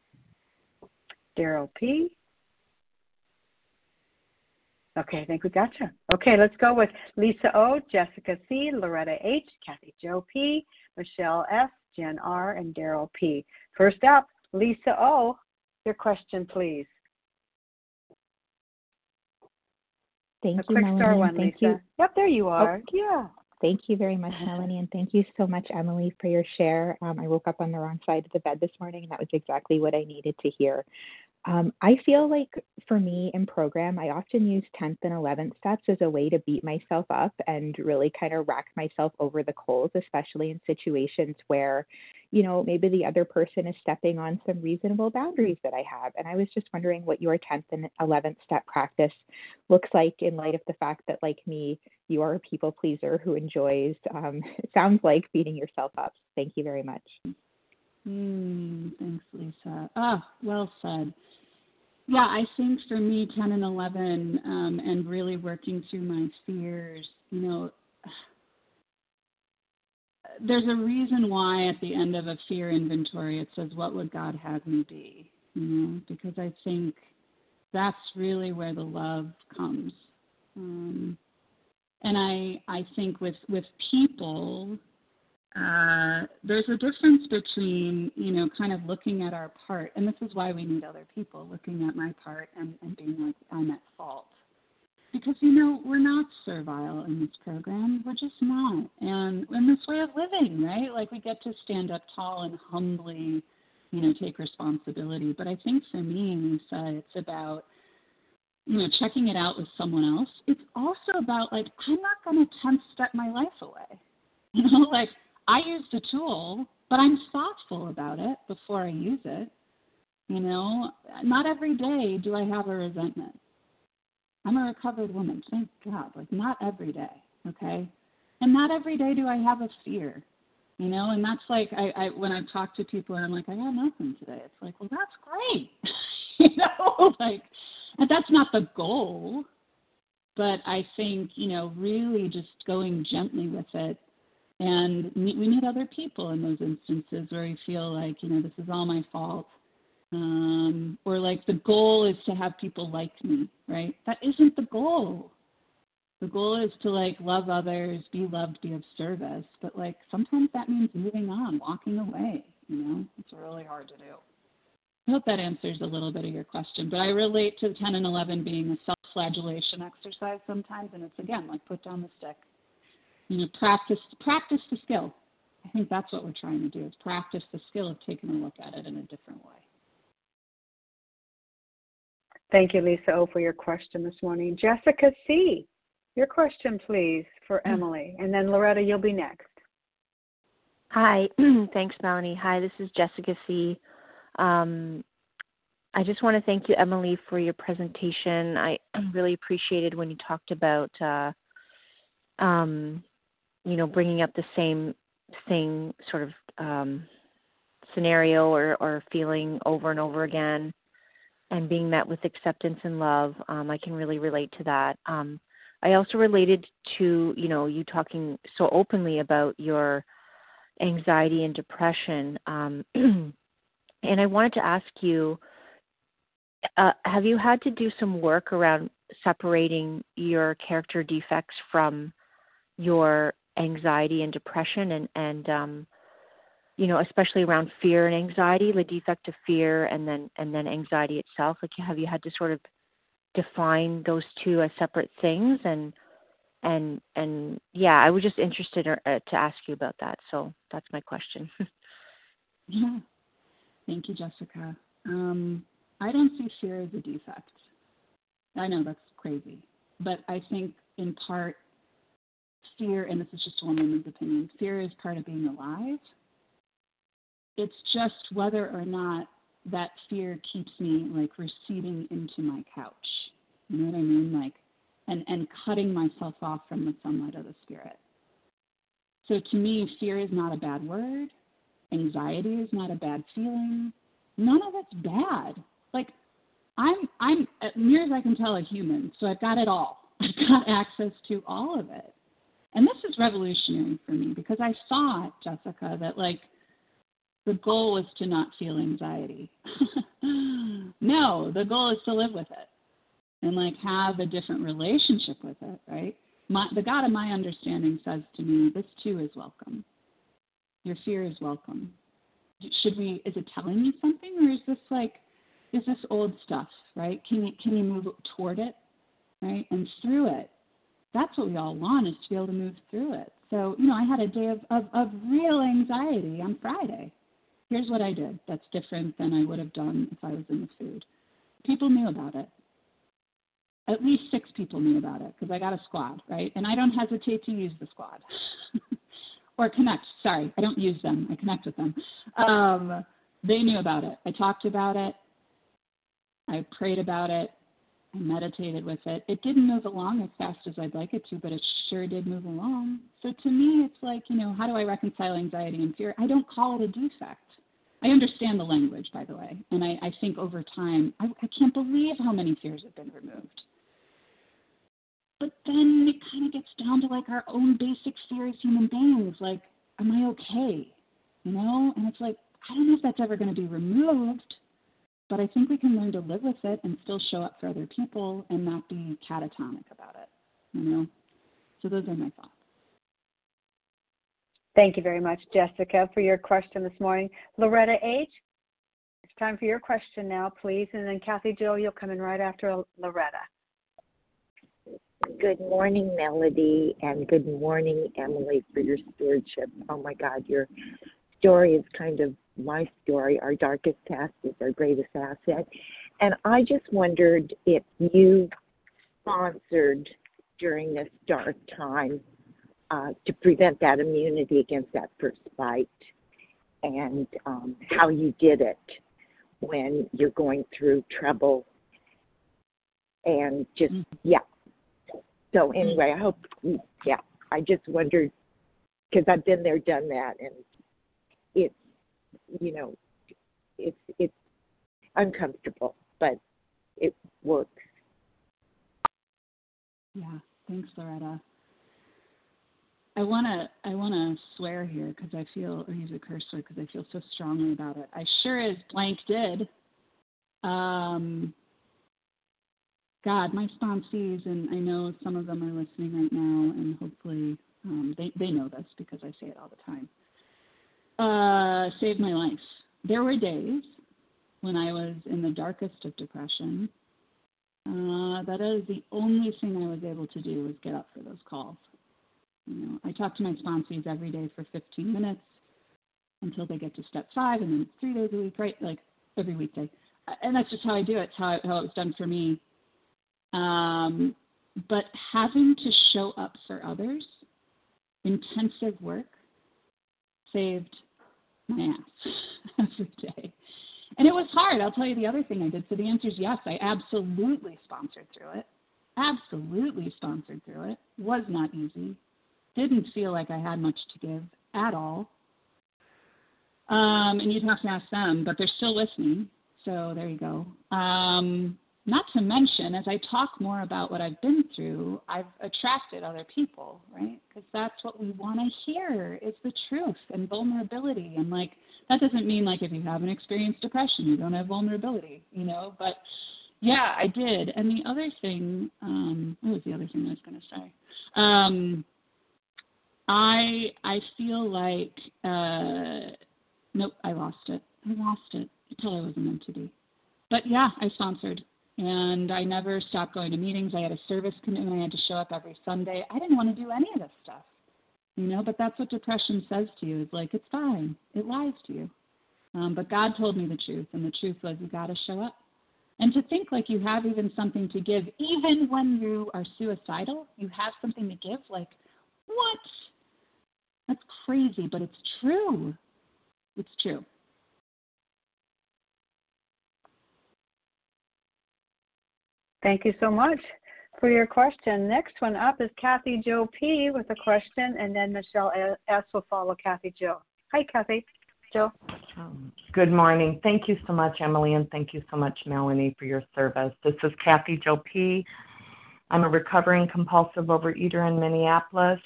Daryl P. Okay, I think we got you. Okay, let's go with Lisa O, Jessica C, Loretta H, Kathy Joe P, Michelle S, Jen R, and Daryl P. First up, Lisa O, your question, please. Thank A you, quick Melanie. star one, thank Lisa. you. Yep, there you are. Yeah. Thank you very much, Melanie, and thank you so much, Emily, for your share. Um, I woke up on the wrong side of the bed this morning, and that was exactly what I needed to hear. Um, I feel like for me in program, I often use 10th and 11th steps as a way to beat myself up and really kind of rack myself over the coals, especially in situations where, you know, maybe the other person is stepping on some reasonable boundaries that I have. And I was just wondering what your 10th and 11th step practice looks like in light of the fact that, like me, you are a people pleaser who enjoys, um, it sounds like beating yourself up. Thank you very much. Mm, thanks, Lisa. Ah, well said. Yeah, I think for me, 10 and 11, um, and really working through my fears, you know, there's a reason why at the end of a fear inventory it says, What would God have me be? You know, because I think that's really where the love comes. Um, and I, I think with, with people, uh, there's a difference between, you know, kind of looking at our part, and this is why we need other people, looking at my part and, and being like, I'm at fault. Because, you know, we're not servile in this program. We're just not. And in this way of living, right? Like we get to stand up tall and humbly, you know, take responsibility. But I think for me, Lisa, it's about, you know, checking it out with someone else. It's also about like, I'm not going to 10 step my life away. You know, like I use the tool, but I'm thoughtful about it before I use it. You know, not every day do I have a resentment. I'm a recovered woman, thank God. Like, not every day, okay? And not every day do I have a fear, you know? And that's like, I, I when I talk to people and I'm like, I got nothing today. It's like, well, that's great, you know? Like, that's not the goal, but I think, you know, really just going gently with it and we need other people in those instances where we feel like, you know, this is all my fault. Um, or like the goal is to have people like me, right? That isn't the goal. The goal is to like love others, be loved, be of service. But like sometimes that means moving on, walking away, you know? It's really hard to do. I hope that answers a little bit of your question. But I relate to 10 and 11 being a self flagellation exercise sometimes. And it's again like put down the stick you know, practice practice the skill. I think that's what we're trying to do is practice the skill of taking a look at it in a different way. Thank you, Lisa O, for your question this morning. Jessica C, your question, please, for Hmm. Emily. And then Loretta, you'll be next. Hi, thanks, Melanie. Hi, this is Jessica C. Um, I just want to thank you, Emily, for your presentation. I really appreciated when you talked about, uh, um, you know, bringing up the same thing, sort of um, scenario or, or feeling over and over again, and being met with acceptance and love. Um, I can really relate to that. Um, I also related to, you know, you talking so openly about your anxiety and depression. Um, and I wanted to ask you uh, have you had to do some work around separating your character defects from your anxiety and depression and and um you know especially around fear and anxiety the defect of fear and then and then anxiety itself. Like have you had to sort of define those two as separate things? And and and yeah i was just interested uh, to ask you about that. So that's my question. Yeah. Thank you jessica. Um i don't see fear as a defect. I know that's crazy but i think in part fear, and this is just one woman's opinion, fear is part of being alive. It's just whether or not that fear keeps me like receding into my couch. You know what I mean? Like, and, and cutting myself off from the sunlight of the spirit. So to me, fear is not a bad word. Anxiety is not a bad feeling. None of it's bad. Like, I'm, I'm, as near as I can tell, a human, so I've got it all. I've got access to all of it. And this is revolutionary for me because I thought, Jessica, that like the goal was to not feel anxiety. no, the goal is to live with it and like have a different relationship with it, right? My, the God of my understanding says to me, this too is welcome. Your fear is welcome. Should we, is it telling you something or is this like, is this old stuff, right? Can you, can you move toward it, right? And through it, that's what we all want is to be able to move through it. So, you know, I had a day of, of, of real anxiety on Friday. Here's what I did that's different than I would have done if I was in the food. People knew about it. At least six people knew about it because I got a squad, right? And I don't hesitate to use the squad or connect. Sorry, I don't use them. I connect with them. Um, they knew about it. I talked about it. I prayed about it. Meditated with it. It didn't move along as fast as I'd like it to, but it sure did move along. So to me, it's like, you know, how do I reconcile anxiety and fear? I don't call it a defect. I understand the language, by the way, and I, I think over time, I, I can't believe how many fears have been removed. But then it kind of gets down to like our own basic fear as human beings, like, am I okay? You know? And it's like, I don't know if that's ever going to be removed but I think we can learn to live with it and still show up for other people and not be catatonic about it. You know? So those are my thoughts. Thank you very much, Jessica, for your question this morning. Loretta H., it's time for your question now, please. And then Kathy Jill, you'll come in right after Loretta. Good morning, Melody, and good morning, Emily, for your stewardship. Oh my God, your story is kind of my story. Our darkest past is our greatest asset. And I just wondered if you sponsored during this dark time uh, to prevent that immunity against that first bite and um, how you did it when you're going through trouble and just mm-hmm. yeah so anyway i hope yeah i just wondered because i've been there done that and it's you know it's it's uncomfortable but it works. Yeah. Thanks loretta. I want to i want to swear here because i feel or use a curse word because i feel so strongly about it. I sure as blank did. Um god my sponsees and i know some of them are listening right now and hopefully um, they they know this because i say it all the time uh, saved my life. There were days when I was in the darkest of depression. Uh, that is the only thing I was able to do was get up for those calls. You know, I talk to my sponsees every day for 15 minutes until they get to step five, and then it's three days a week, right? Like every weekday. And that's just how I do it. It's how, how it was done for me. Um, but having to show up for others, intensive work, saved ass every day. And it was hard. I'll tell you the other thing I did. So the answer is yes. I absolutely sponsored through it. Absolutely sponsored through it. Was not easy. Didn't feel like I had much to give at all. Um, and you'd have to ask them, but they're still listening. So there you go. Um, not to mention, as I talk more about what I've been through, I've attracted other people, right? Because that's what we want to hear is the truth and vulnerability. And like, that doesn't mean like if you haven't experienced depression, you don't have vulnerability, you know, but Yeah, I did. And the other thing, um, what was the other thing I was going to say? Um, I I feel like uh, nope, I lost it. I lost it. Tell I wasn't meant to be. But yeah, I sponsored, and I never stopped going to meetings. I had a service commitment. I had to show up every Sunday. I didn't want to do any of this stuff, you know. But that's what depression says to you. It's like it's fine. It lies to you. Um, but God told me the truth, and the truth was you got to show up. And to think like you have even something to give, even when you are suicidal, you have something to give. Like, what? That's crazy, but it's true. It's true. Thank you so much for your question. Next one up is Kathy Joe P with a question, and then Michelle S will follow Kathy Joe. Hi, Kathy. Joe. Um, good morning. Thank you so much, Emily, and thank you so much, Melanie, for your service. This is Kathy Joe P. I'm a recovering compulsive overeater in Minneapolis.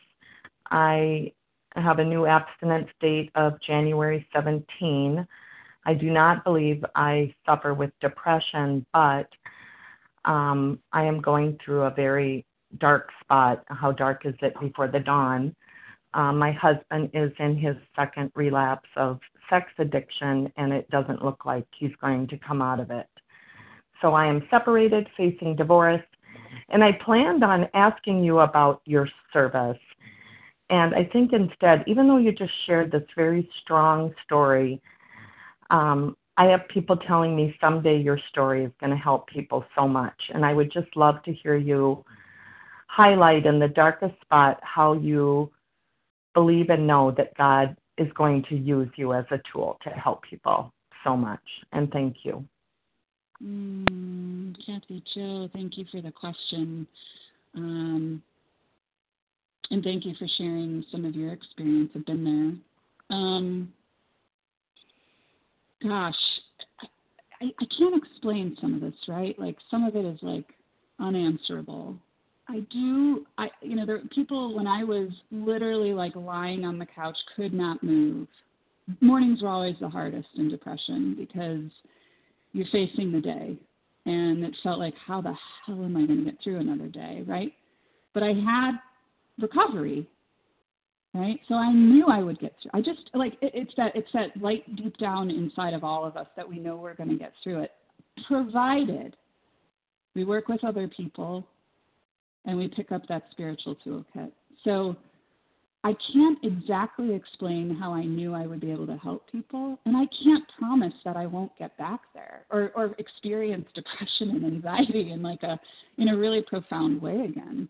I have a new abstinence date of January 17. I do not believe I suffer with depression, but um, I am going through a very dark spot. How dark is it before the dawn? Um, my husband is in his second relapse of sex addiction, and it doesn't look like he's going to come out of it. So I am separated, facing divorce, and I planned on asking you about your service. And I think instead, even though you just shared this very strong story, um, I have people telling me someday your story is going to help people so much. And I would just love to hear you highlight in the darkest spot how you believe and know that God is going to use you as a tool to help people so much. And thank you. Mm, Kathy Joe, thank you for the question. Um, and thank you for sharing some of your experience. I've been there. Um, gosh, I, I can't explain some of this, right? Like some of it is like unanswerable. I do. I you know there people when I was literally like lying on the couch could not move. Mornings were always the hardest in depression because you're facing the day, and it felt like how the hell am I going to get through another day, right? But I had recovery, right? So I knew I would get through. I just like it, it's that it's that light deep down inside of all of us that we know we're going to get through it, provided we work with other people and we pick up that spiritual toolkit. So I can't exactly explain how I knew I would be able to help people, and I can't promise that I won't get back there or, or experience depression and anxiety in like a in a really profound way again.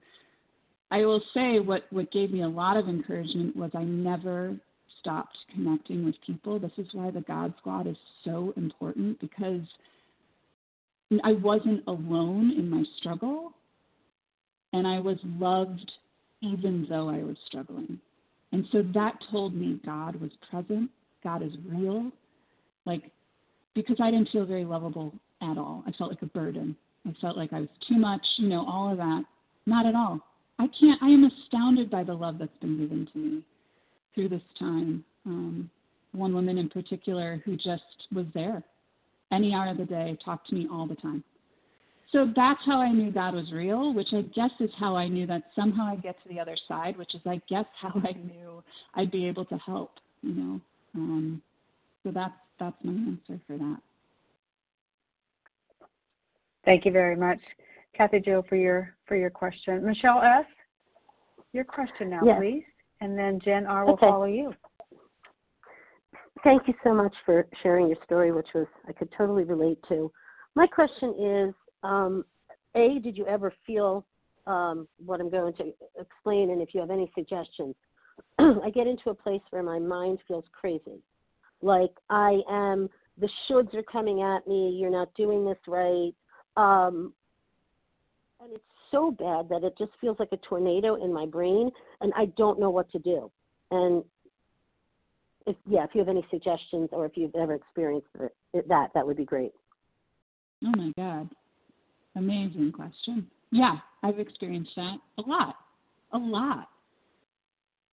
I will say what what gave me a lot of encouragement was I never stopped connecting with people. This is why the God Squad is so important because I wasn't alone in my struggle and I was loved even though I was struggling. And so that told me God was present, God is real. Like, because I didn't feel very lovable at all. I felt like a burden. I felt like I was too much, you know, all of that. Not at all. I can't, I am astounded by the love that's been given to me through this time. Um, one woman in particular who just was there any hour of the day, talked to me all the time. So that's how I knew God was real, which I guess is how I knew that somehow I'd get to the other side, which is I guess how I knew I'd be able to help, you know. Um, so that's that's my answer for that. Thank you very much, Kathy Joe, for your for your question. Michelle S, your question now, yes. please, and then Jen R will okay. follow you. Thank you so much for sharing your story, which was I could totally relate to. My question is, um, a, did you ever feel um, what I'm going to explain, and if you have any suggestions? I get into a place where my mind feels crazy, like I am. The shoulds are coming at me. You're not doing this right, um, and it's so bad that it just feels like a tornado in my brain, and I don't know what to do. And if yeah, if you have any suggestions or if you've ever experienced it, that, that would be great. Oh my God. Amazing question. Yeah, I've experienced that a lot. A lot.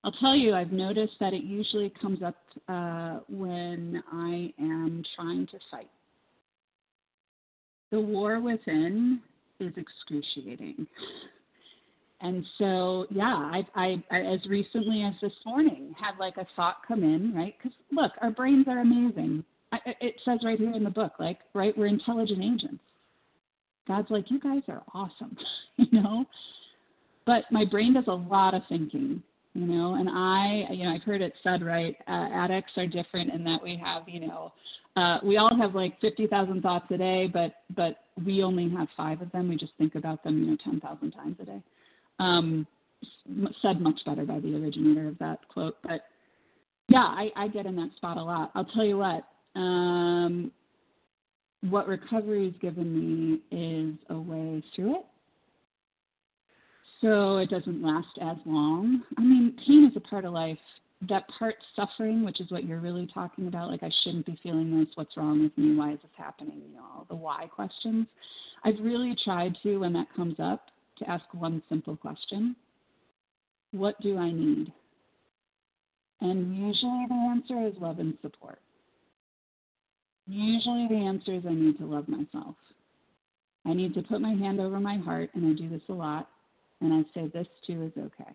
I'll tell you, I've noticed that it usually comes up uh, when I am trying to fight. the war within is excruciating. And so, yeah, I, I, I, as recently as this morning, had like a thought come in, right? Because look, our brains are amazing. I, it says right here in the book, like, right, we're intelligent agents. God's like, you guys are awesome, you know? But my brain does a lot of thinking, you know, and I, you know, I've heard it said, right, uh, addicts are different in that we have, you know, uh, we all have like 50,000 thoughts a day, but, but we only have five of them. We just think about them, you know, 10,000 times a day. Um, said much better by the originator of that quote. But yeah, I, I get in that spot a lot. I'll tell you what, um, what recovery has given me is a way through it. So it doesn't last as long. I mean, pain is a part of life. That part suffering, which is what you're really talking about, like I shouldn't be feeling this, what's wrong with me, why is this happening, you know, all the why questions. I've really tried to, when that comes up, to ask one simple question What do I need? And usually the answer is love and support. Usually the answer is I need to love myself. I need to put my hand over my heart, and I do this a lot, and I say, This too is okay.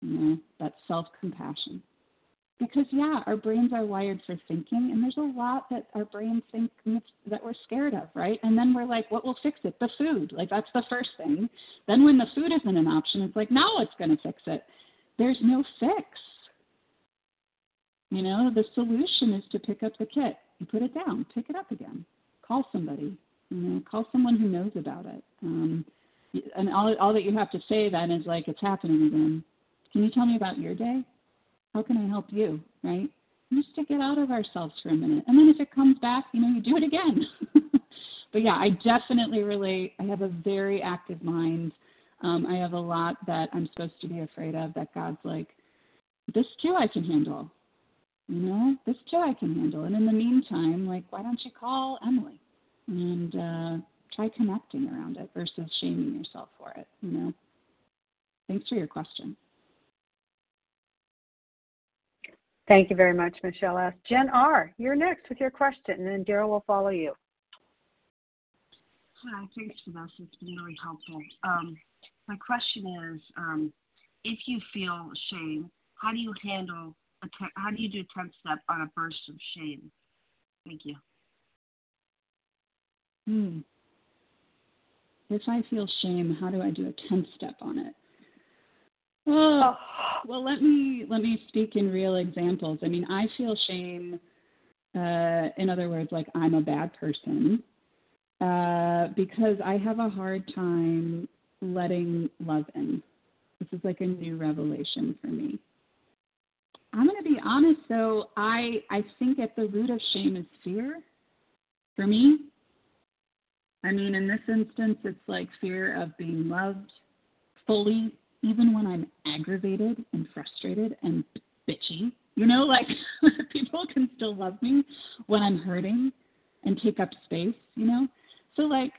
You know, that's self compassion because yeah our brains are wired for thinking and there's a lot that our brains think that we're scared of right? And then we're like what will fix it? The food. Like that's the first thing. Then when the food isn't an option it's like now it's going to fix it. There's no fix. You know the solution is to pick up the kit. You put it down. Pick it up again. Call somebody. You know call someone who knows about it. Um, and all, all that you have to say then is like it's happening again can you tell me about your day how can I help you? Right? Just to get out of ourselves for a minute. And then if it comes back, you know, you do it again. but yeah, I definitely relate. I have a very active mind. Um, I have a lot that I'm supposed to be afraid of that God's like, this too I can handle. You know, this too I can handle. And in the meantime, like, why don't you call Emily and uh, try connecting around it versus shaming yourself for it, you know? Thanks for your question. Thank you very much, Michelle S. Jen R., you're next with your question, and then Daryl will follow you. Hi, thanks for this. It's been really helpful. Um, my question is, um, if you feel shame, how do you handle a te- how do you do 10 step on a burst of shame? Thank you. Hmm. If I feel shame, how do I do a 10 step on it? Oh, well, let me let me speak in real examples. I mean, I feel shame. Uh, in other words, like I'm a bad person uh, because I have a hard time letting love in. This is like a new revelation for me. I'm going to be honest, though. I I think at the root of shame is fear. For me, I mean, in this instance, it's like fear of being loved fully even when I'm aggravated and frustrated and bitchy. You know, like people can still love me when I'm hurting and take up space, you know? So, like,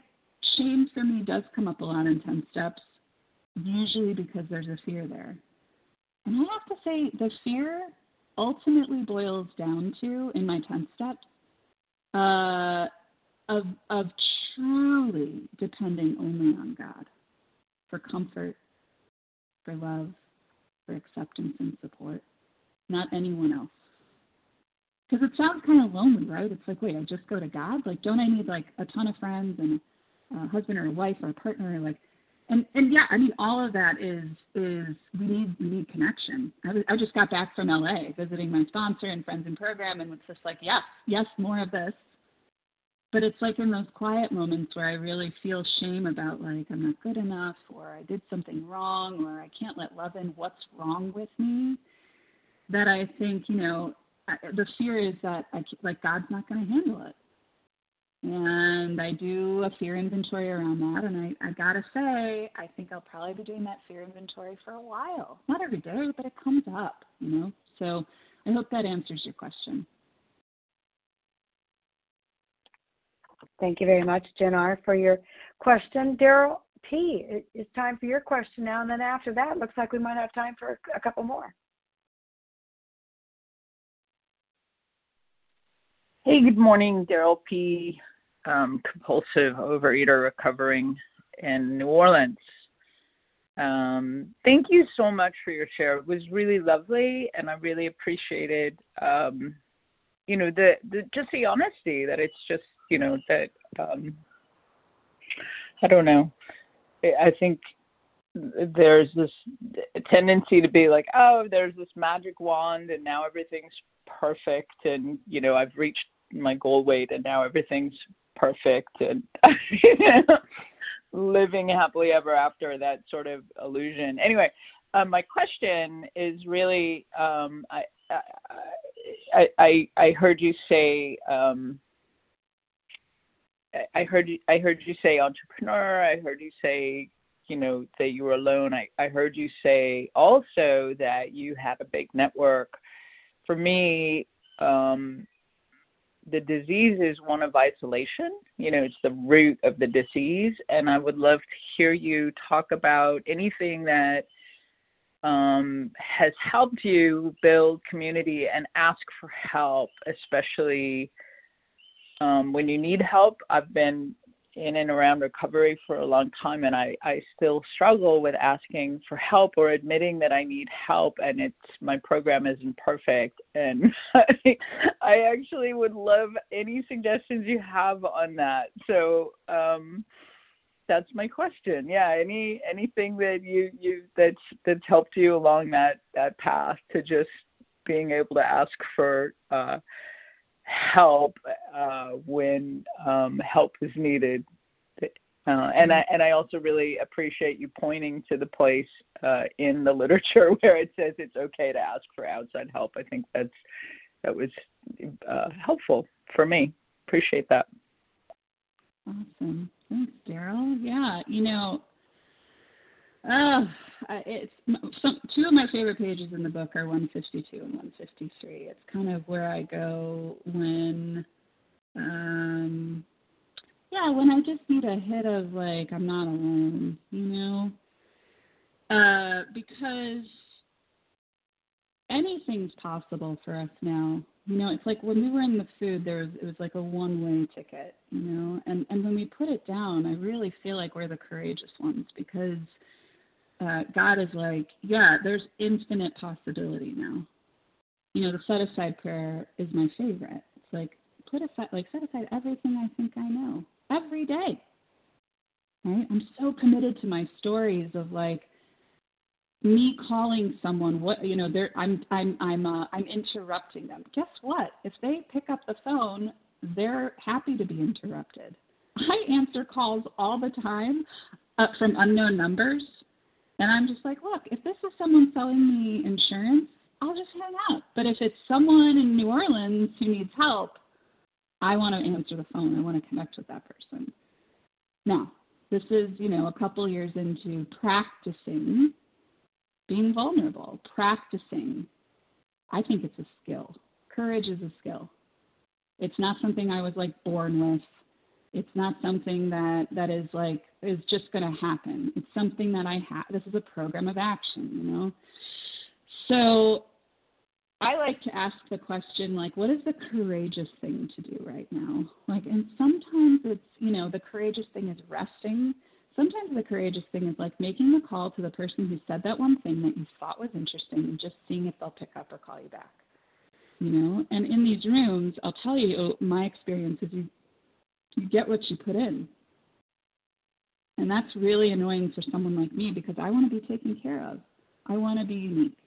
shame for me does come up a lot in 10 steps, usually because there's a fear there. And I have to say, the fear ultimately boils down to, in my 10 steps, uh, of, of truly depending only on God for comfort for love, for acceptance and support, not anyone else. Because it sounds kind of lonely, right? It's like, wait, I just go to God? Like, don't I need like a ton of friends and a husband or a wife or a partner? Or, like, and and yeah, I mean, all of that is is we need we need connection. I, was, I just got back from LA visiting my sponsor and friends in program, and it's just like, yes, yes, more of this. But it's like in those quiet moments where I really feel shame about like I'm not good enough or I did something wrong or I can't let love in what's wrong with me that I think, you know, the fear is that I like God's not going to handle it. And I do a fear inventory around that and I I got to say, I think I'll probably be doing that fear inventory for a while. Not every day, but it comes up, you know. So I hope that answers your question. Thank you very much, Jen R., for your question. Daryl P., it's time for your question now, and then after that, looks like we might have time for a couple more. Hey, good morning, Daryl P. um, compulsive overeater recovering in New Orleans. Um, thank you so much for your share. It was really lovely, and I really appreciated, um, you know, the, the just the honesty that it's just, you know, that um, I don't know. I think there's this tendency to be like, oh, there's this magic wand, and now everything's perfect, and you know, I've reached my goal weight, and now everything's perfect, and living happily ever after. That sort of illusion. Anyway, um, my question is really, um, I, I, I, I heard you say. Um, I heard you, I heard you say entrepreneur. I heard you say you know that you were alone. I, I heard you say also that you had a big network. For me, um, the disease is one of isolation. You know, it's the root of the disease, and I would love to hear you talk about anything that um, has helped you build community and ask for help, especially um, when you need help. I've been in and around recovery for a long time and I, I still struggle with asking for help or admitting that I need help and it's my program isn't perfect and I, I actually would love any suggestions you have on that. So um that's my question. Yeah, any anything that you you that's that's helped you along that that path to just being able to ask for uh help uh, when um, help is needed. Uh, and I and I also really appreciate you pointing to the place uh, in the literature where it says it's okay to ask for outside help. I think that's that was uh, helpful for me. Appreciate that. Awesome, thanks, Daryl. Yeah, you know, uh, it's some, two of my favorite pages in the book are 152 and 153. It's kind of where I go when, um, yeah, when I just need a hit of like I'm not alone, you know, uh, because anything's possible for us now. You know, it's like when we were in the food, there was it was like a one-way ticket, you know, and and when we put it down, I really feel like we're the courageous ones because uh, God is like, yeah, there's infinite possibility now. You know, the set aside prayer is my favorite. It's like put aside, like set aside everything I think I know every day. Right? I'm so committed to my stories of like me calling someone what you know they're i'm i'm i'm uh, i'm interrupting them guess what if they pick up the phone they're happy to be interrupted i answer calls all the time uh, from unknown numbers and I'm just like, look, if this is someone selling me insurance, I'll just hang out. But if it's someone in New Orleans who needs help, I want to answer the phone. I want to connect with that person. Now, this is, you know, a couple years into practicing being vulnerable, practicing. I think it's a skill. Courage is a skill. It's not something I was like born with. It's not something that that is like is just going to happen. It's something that I have. This is a program of action, you know. So I like to ask the question like, what is the courageous thing to do right now? Like, and sometimes it's you know the courageous thing is resting. Sometimes the courageous thing is like making the call to the person who said that one thing that you thought was interesting and just seeing if they'll pick up or call you back. You know, and in these rooms, I'll tell you my experience is you you get what you put in. And that's really annoying for someone like me because I want to be taken care of. I want to be unique.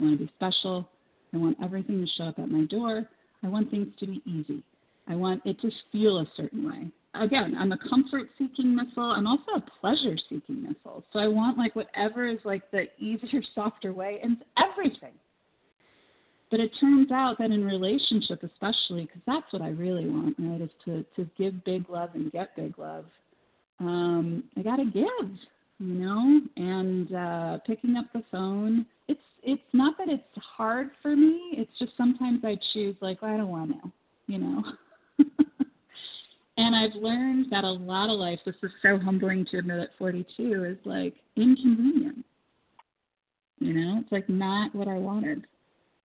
I want to be special. I want everything to show up at my door. I want things to be easy. I want it to feel a certain way. Again, I'm a comfort seeking missile. I'm also a pleasure seeking missile. So I want like whatever is like the easier, softer way and everything. But it turns out that in relationship, especially, because that's what I really want, right, is to to give big love and get big love. Um, I gotta give, you know, and uh, picking up the phone. It's it's not that it's hard for me. It's just sometimes I choose like I don't want to, you know. and I've learned that a lot of life. This is so humbling to admit at 42 is like inconvenient. You know, it's like not what I wanted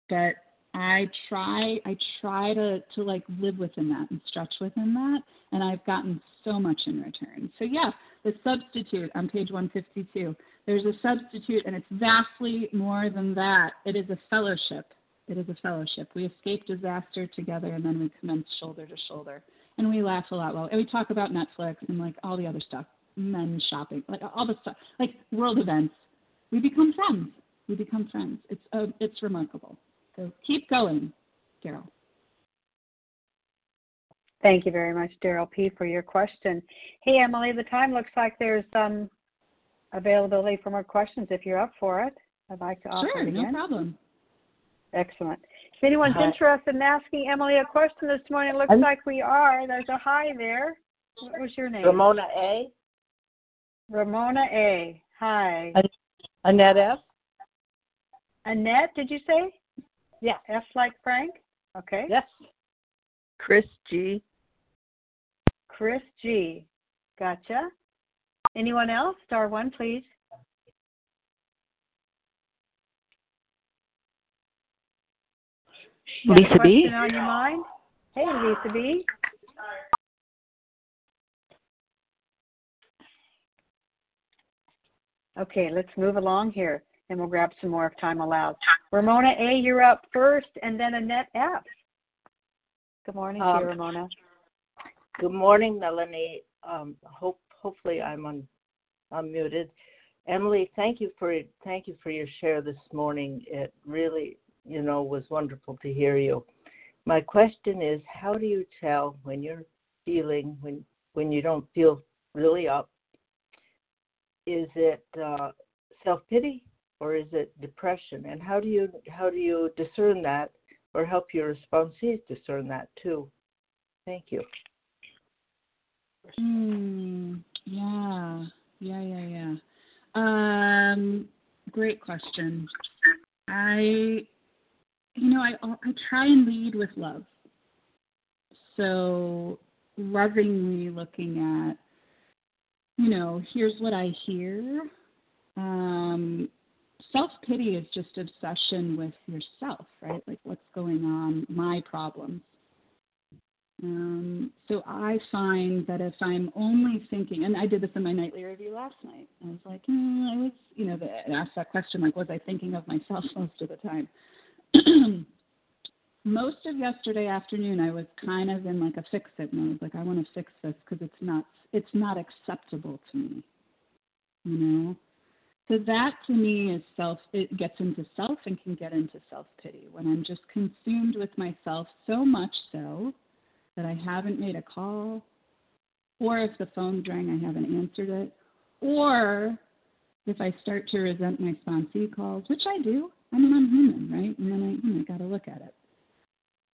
but I try I try to to like live within that and stretch within that and I've gotten so much in return. So yeah, the substitute on page 152. There's a substitute and it's vastly more than that. It is a fellowship. It is a fellowship. We escape disaster together and then we commence shoulder to shoulder. And we laugh a lot well. And we talk about Netflix and like all the other stuff, men shopping, like all the stuff, like world events. We become friends. We become friends. It's uh, it's remarkable. So keep going, Daryl. Thank you very much, Daryl P, for your question. Hey, Emily, the time looks like there's some availability for more questions if you're up for it. I'd like to offer sure, it again. no problem. Excellent. If anyone's Hi. interested in asking Emily a question this morning, it looks I'm- like we are. There's a hi there. What was your name? Ramona A. Ramona A. Hi. Annette F. Annette, did you say? Yeah. F like Frank? Okay. Yes. Chris G. Chris G. Gotcha. Anyone else? Star one, please. You have a Lisa B. question on your mind? Hey, Lisa B. Okay, let's move along here, and we'll grab some more if time allows. Ramona A, you're up first, and then Annette F. Good morning to Um, you, Ramona. Good morning, Melanie. Um, hope hopefully I'm un, unmuted. Emily, thank you for thank you for your share this morning. It really, you know, was wonderful to hear you. My question is, how do you tell when you're feeling when when you don't feel really up? Is it uh, self pity or is it depression? And how do you how do you discern that, or help your responsees discern that too? Thank you. Mm, yeah, yeah, yeah, yeah. Um, great question. I, you know, I I try and lead with love. So lovingly looking at, you know, here's what I hear. Um, self pity is just obsession with yourself, right? Like what's going on, my problems. Um, so I find that if I'm only thinking, and I did this in my nightly review last night, I was like, mm, I was, you know, the, I asked that question, like, was I thinking of myself most of the time? most of yesterday afternoon, I was kind of in like a fix it mode, like I want to fix this because it's not, it's not acceptable to me, you know. So that to me is self. It gets into self and can get into self pity when I'm just consumed with myself so much so that I haven't made a call, or if the phone rang, I haven't answered it, or if I start to resent my sponsee calls, which I do. I mean, I'm human, right? And then I, you know, got to look at it.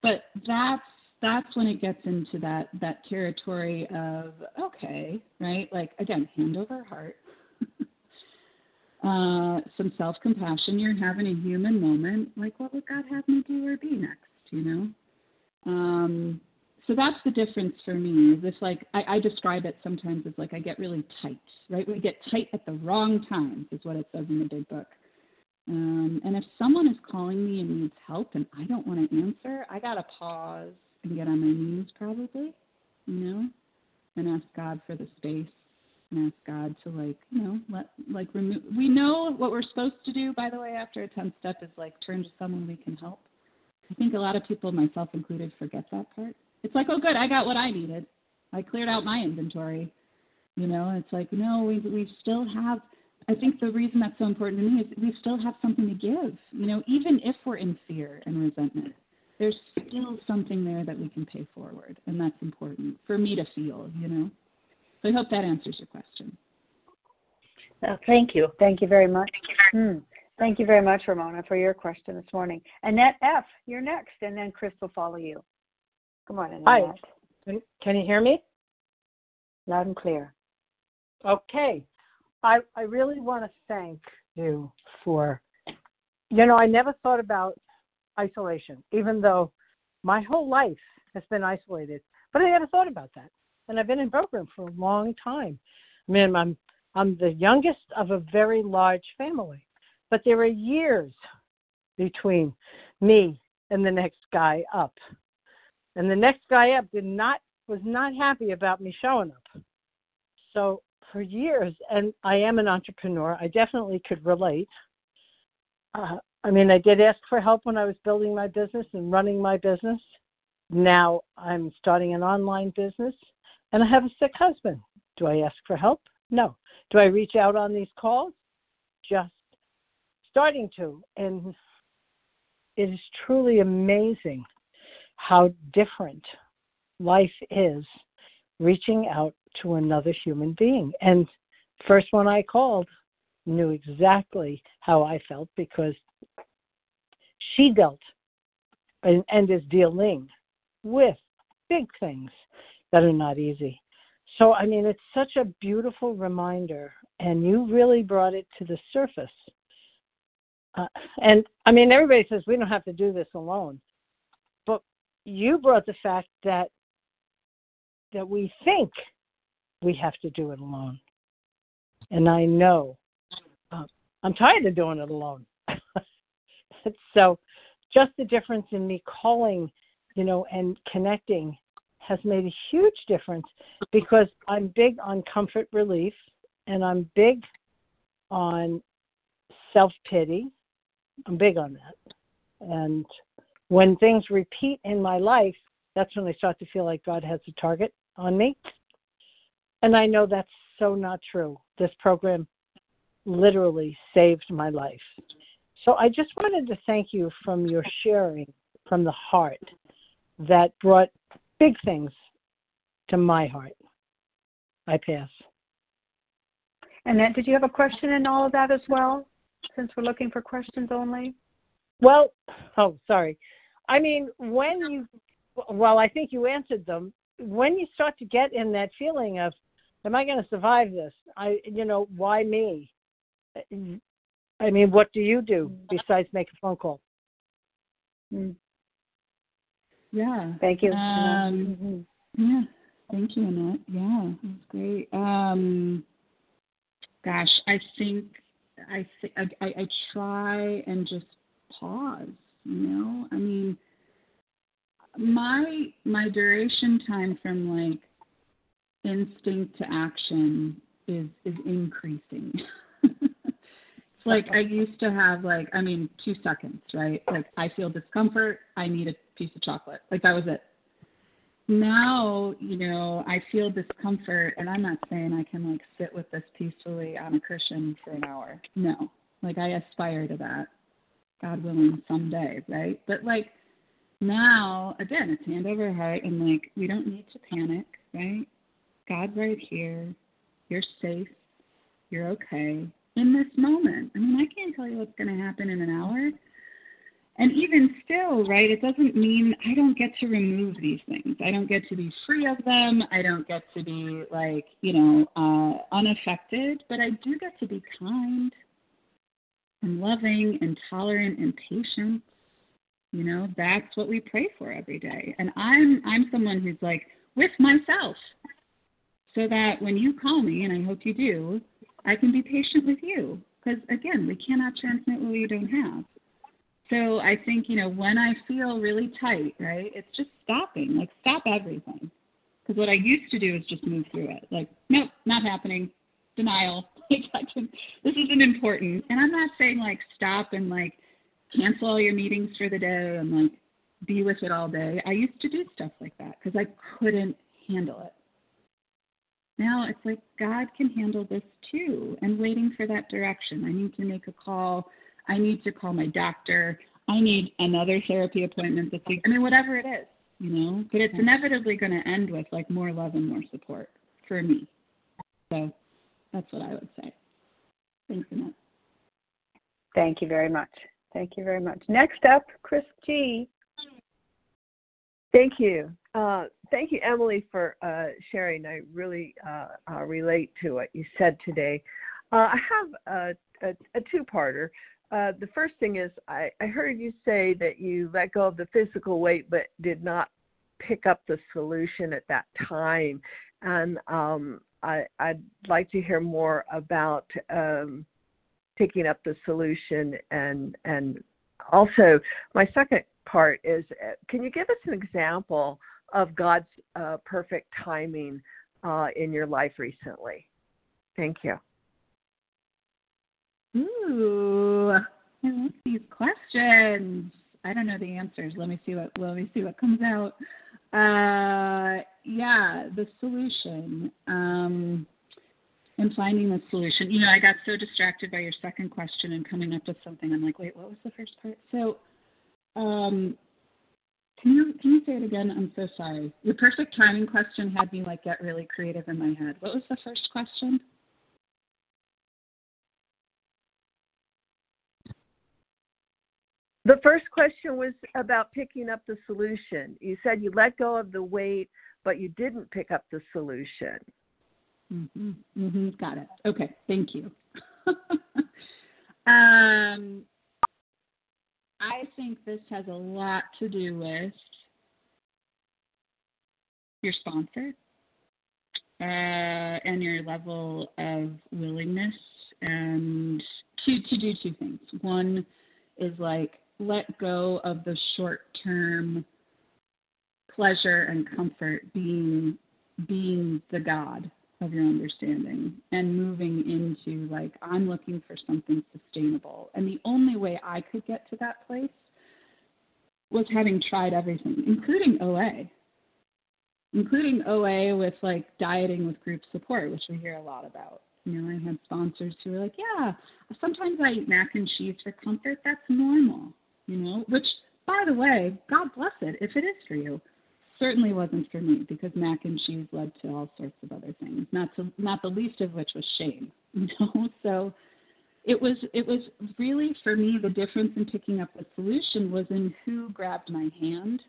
But that's that's when it gets into that that territory of okay, right? Like again, hand over heart. Uh, some self compassion. You're having a human moment. Like, what would God have me do or be next? You know. Um, so that's the difference for me. Is if like I, I describe it sometimes as like I get really tight, right? We get tight at the wrong times, is what it says in the big book. Um, and if someone is calling me and needs help and I don't want to answer, I gotta pause and get on my knees probably, you know, and ask God for the space and ask God to like, you know, let like remove. We know what we're supposed to do. By the way, after a tenth step is like turn to someone we can help. I think a lot of people, myself included, forget that part. It's like, oh, good, I got what I needed. I cleared out my inventory. You know, it's like, no, we we still have. I think the reason that's so important to me is we still have something to give. You know, even if we're in fear and resentment, there's still something there that we can pay forward, and that's important for me to feel. You know, so I hope that answers your question. Uh, thank you. Thank you very much. Hmm. Thank you very much, Ramona, for your question this morning. Annette F., you're next, and then Chris will follow you. Come on, Annette. Hi. Can, can you hear me? Loud and clear. Okay. I I really want to thank you for you know, I never thought about isolation, even though my whole life has been isolated. But I never thought about that. And I've been in program for a long time. I mean I'm I'm the youngest of a very large family. But there are years between me and the next guy up. And the next guy up did not was not happy about me showing up. So for years, and I am an entrepreneur, I definitely could relate. Uh, I mean, I did ask for help when I was building my business and running my business. Now I'm starting an online business and I have a sick husband. Do I ask for help? No. Do I reach out on these calls? Just starting to. And it is truly amazing how different life is reaching out to another human being. And first one I called knew exactly how I felt because she dealt and, and is dealing with big things that are not easy. So, I mean, it's such a beautiful reminder, and you really brought it to the surface. Uh, and I mean, everybody says we don't have to do this alone, but you brought the fact that that we think we have to do it alone. And I know uh, I'm tired of doing it alone. so, just the difference in me calling, you know, and connecting has made a huge difference because I'm big on comfort relief and I'm big on self pity. I'm big on that. And when things repeat in my life, that's when I start to feel like God has a target on me. And I know that's so not true. This program literally saved my life. So I just wanted to thank you from your sharing from the heart that brought big things to my heart. I pass. Annette, did you have a question in all of that as well, since we're looking for questions only? Well, oh, sorry. I mean, when you, well, I think you answered them. When you start to get in that feeling of, am I going to survive this? I, you know, why me? I mean, what do you do besides make a phone call? Mm. Yeah. Thank you. Um, mm-hmm. Yeah. Thank you, Annette. Yeah, that's great. Um, gosh, I think I, th- I, I try and just pause. You know, I mean, my my duration time from like instinct to action is is increasing. like I used to have like I mean two seconds, right? Like I feel discomfort, I need a piece of chocolate. Like that was it. Now, you know, I feel discomfort and I'm not saying I can like sit with this peacefully on a cushion for an hour. No. Like I aspire to that. God willing someday, right? But like now, again, it's hand over heart and like we don't need to panic, right? God right here. You're safe. You're okay in this moment. I mean, I can't tell you what's going to happen in an hour, and even still, right, it doesn't mean I don't get to remove these things. I don't get to be free of them. I don't get to be like, you know, uh, unaffected, but I do get to be kind and loving and tolerant and patient. You know, that's what we pray for every day. And I'm I'm someone who's like with myself. So that when you call me, and I hope you do, I can be patient with you. Because again, we cannot transmit what we don't have. So I think, you know, when I feel really tight, right, it's just stopping, like stop everything. Because what I used to do is just move through it. Like, nope, not happening. Denial. this isn't important. And I'm not saying like stop and like cancel all your meetings for the day and like be with it all day. I used to do stuff like that because I couldn't handle it. Now it's like God can handle this too and waiting for that direction. I need to make a call I need to call my doctor. I need another therapy appointment this week. I mean, whatever it is, you know. But it's inevitably going to end with like more love and more support for me. So that's what I would say. Thanks, Annette. Thank you very much. Thank you very much. Next up, Chris G. Thank you. Uh, thank you, Emily, for uh, sharing. I really uh, uh relate to what you said today. Uh, I have a, a, a two-parter. Uh, the first thing is I, I heard you say that you let go of the physical weight but did not pick up the solution at that time. And um, I, I'd like to hear more about um, picking up the solution and and also my second part is can you give us an example of God's uh, perfect timing uh, in your life recently? Thank you. Ooh, I love these questions. I don't know the answers. Let me see what let me see what comes out. Uh, yeah, the solution. Um, and finding the solution. You know, I got so distracted by your second question and coming up with something. I'm like, wait, what was the first part? So, um, can you can you say it again? I'm so sorry. Your perfect timing question had me like get really creative in my head. What was the first question? The first question was about picking up the solution. You said you let go of the weight, but you didn't pick up the solution. Mm-hmm. Mm-hmm. Got it. Okay. Thank you. um, I think this has a lot to do with your sponsor uh, and your level of willingness and to to do two things. One is like let go of the short term pleasure and comfort being being the god of your understanding and moving into like I'm looking for something sustainable. And the only way I could get to that place was having tried everything, including OA. Including OA with like dieting with group support, which we hear a lot about. You know, I had sponsors who were like, Yeah, sometimes I eat mac and cheese for comfort, that's normal, you know, which by the way, God bless it if it is for you certainly wasn't for me because mac and cheese led to all sorts of other things, not to, not the least of which was shame. You know, so it was it was really for me the difference in picking up the solution was in who grabbed my hand.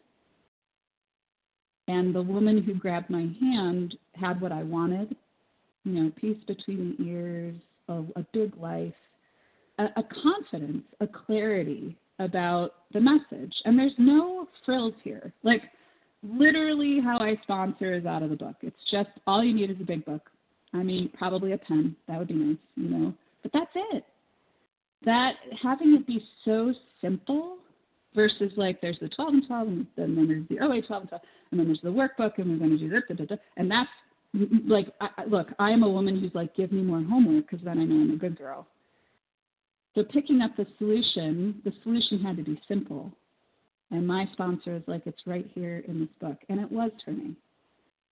And the woman who grabbed my hand had what I wanted, you know, peace between the ears, a, a big life, a, a confidence, a clarity about the message. And there's no frills here. Like literally how I sponsor is out of the book. It's just all you need is a big book. I mean, probably a pen. That would be nice, you know. But that's it. That having it be so simple versus like there's the 12 and 12 and then, there's the OA 12 and 12 and then there's the workbook and we're going to do this da, da, da, and that's like I, look I am a woman who's like give me more homework because then I know I'm a good girl. So picking up the solution, the solution had to be simple and my sponsor is like, it's right here in this book. And it was turning.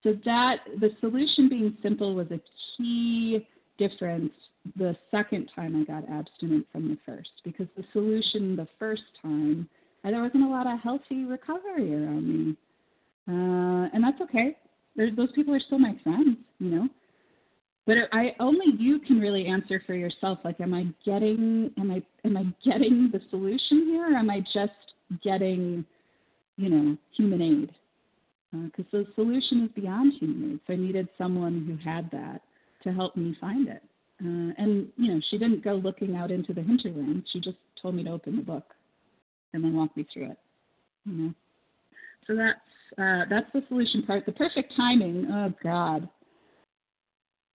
So that the solution being simple was a key difference the second time I got abstinent from the first because the solution the first time there wasn't a lot of healthy recovery around me, uh, and that's okay. There's, those people are still my friends, you know. But I only you can really answer for yourself. Like, am I getting am I am I getting the solution here? Or am I just getting, you know, human aid because uh, the solution is beyond human aid. So I needed someone who had that to help me find it. Uh, and you know, she didn't go looking out into the hinterland. She just told me to open the book and then walk me through it. You know, so that's uh, that's the solution part. The perfect timing. Oh God.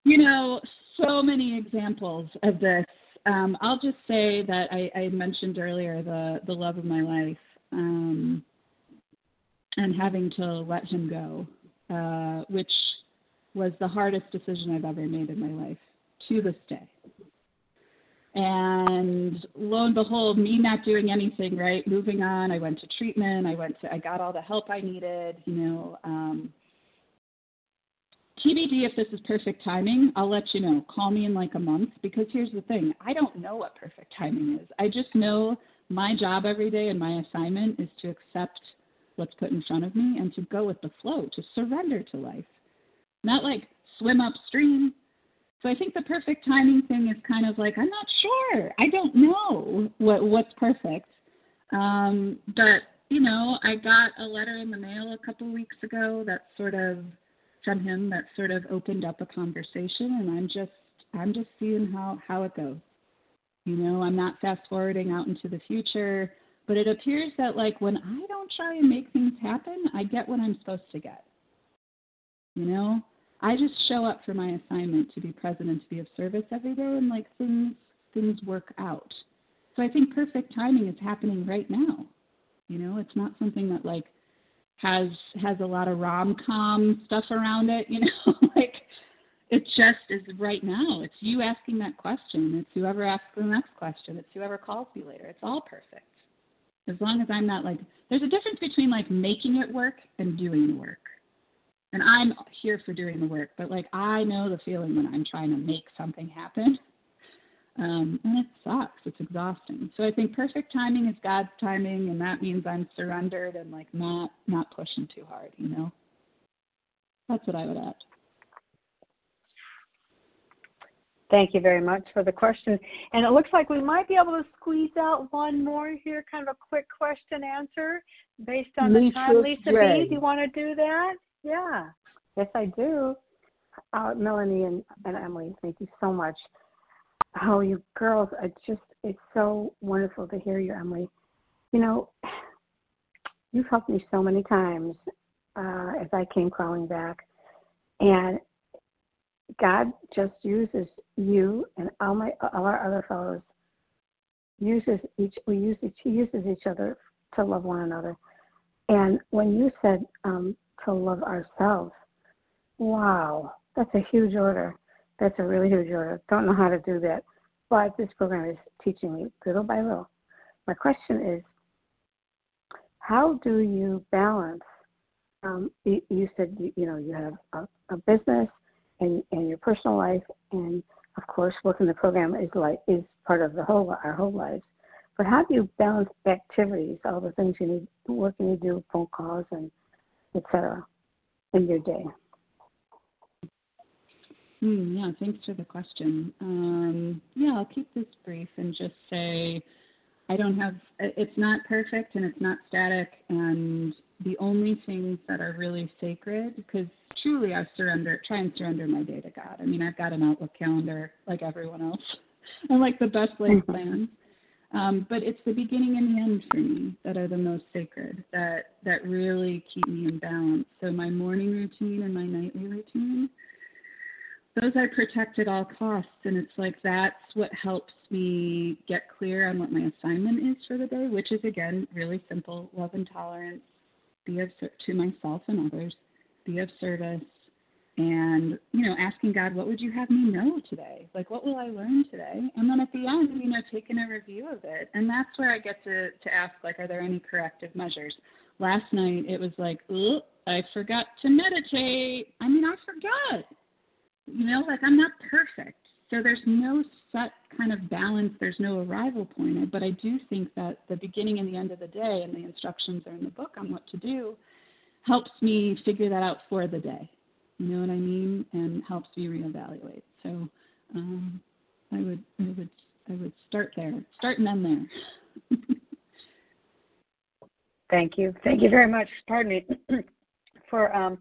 You know, so many examples of this. Um, I'll just say that I, I mentioned earlier the the love of my life um, and having to let him go, uh, which was the hardest decision I've ever made in my life to this day. And lo and behold, me not doing anything, right? Moving on, I went to treatment. I went to, I got all the help I needed. You know, um, TBD if this is perfect timing. I'll let you know. Call me in like a month because here's the thing: I don't know what perfect timing is. I just know my job every day and my assignment is to accept what's put in front of me and to go with the flow, to surrender to life, not like swim upstream. So I think the perfect timing thing is kind of like I'm not sure. I don't know what what's perfect. Um, but you know, I got a letter in the mail a couple weeks ago that sort of from him that sort of opened up a conversation, and I'm just I'm just seeing how how it goes. You know, I'm not fast forwarding out into the future, but it appears that like when I don't try and make things happen, I get what I'm supposed to get. You know, I just show up for my assignment to be present and to be of service every day, and like things things work out. So I think perfect timing is happening right now. You know, it's not something that like has has a lot of rom com stuff around it. You know, like it just is right now. It's you asking that question. It's whoever asks the next question. It's whoever calls you later. It's all perfect. As long as I'm not like, there's a difference between like making it work and doing the work. And I'm here for doing the work, but like I know the feeling when I'm trying to make something happen. Um, and it sucks. It's exhausting. So I think perfect timing is God's timing, and that means I'm surrendered and like not not pushing too hard. You know. That's what I would add. Thank you very much for the question. And it looks like we might be able to squeeze out one more here, kind of a quick question answer based on Lisa the time. Lisa Gray. B, do you want to do that? Yeah. Yes, I do. Uh, Melanie and, and Emily, thank you so much. Oh, you girls, I just, it's so wonderful to hear you, Emily. You know, you've helped me so many times uh, as I came crawling back. And God just uses you and all my all our other fellows uses each we use each he uses each other to love one another. And when you said um, to love ourselves, wow, that's a huge order. That's a really huge order. Don't know how to do that, but this program is teaching me little by little. My question is, how do you balance? Um, you, you said you, you know you have a, a business and, and your personal life, and of course, working the program is like is part of the whole our whole lives. But how do you balance activities, all the things you need, work you do, phone calls, and etc. in your day? Hmm, yeah, thanks for the question. Um, yeah, I'll keep this brief and just say I don't have, it's not perfect and it's not static. And the only things that are really sacred, because truly I surrender, try and surrender my day to God. I mean, I've got an Outlook calendar like everyone else and like the best laid Mm-hmm. plans. Um, but it's the beginning and the end for me that are the most sacred, that that really keep me in balance. So my morning routine and my nightly routine, those I protect at all costs, and it's like that's what helps me get clear on what my assignment is for the day, which is again really simple: love and tolerance, be of to myself and others, be of service, and you know asking god what would you have me know today? Like what will i learn today? And then at the end you know taking a review of it. And that's where i get to to ask like are there any corrective measures? Last night it was like i forgot to meditate. I mean i forgot you know like i'm not perfect so there's no set kind of balance there's no arrival point but i do think that the beginning and the end of the day and the instructions are in the book on what to do helps me figure that out for the day you know what I mean? And helps me reevaluate. So um, I would I would I would start there. Start and end there. Thank you. Thank you very much. Pardon me for um,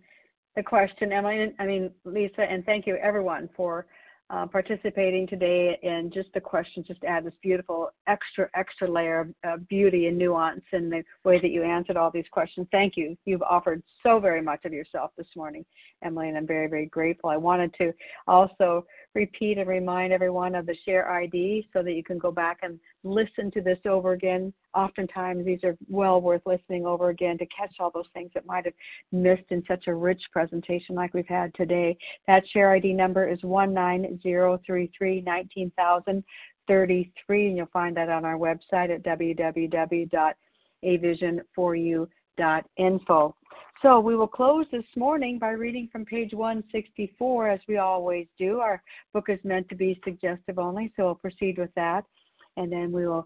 the question, Emily. I mean, Lisa, and thank you everyone for uh, participating today. And just the questions just add this beautiful extra extra layer of uh, beauty and nuance in the way that you answered all these questions. Thank you. You've offered so very much of yourself this morning, Emily, and I'm very very grateful. I wanted to also repeat and remind everyone of the share ID so that you can go back and listen to this over again. Oftentimes, these are well worth listening over again to catch all those things that might have missed in such a rich presentation like we've had today. That share ID number is 19033 19033, and you'll find that on our website at www.avision4u.info. So we will close this morning by reading from page 164, as we always do. Our book is meant to be suggestive only, so we'll proceed with that, and then we will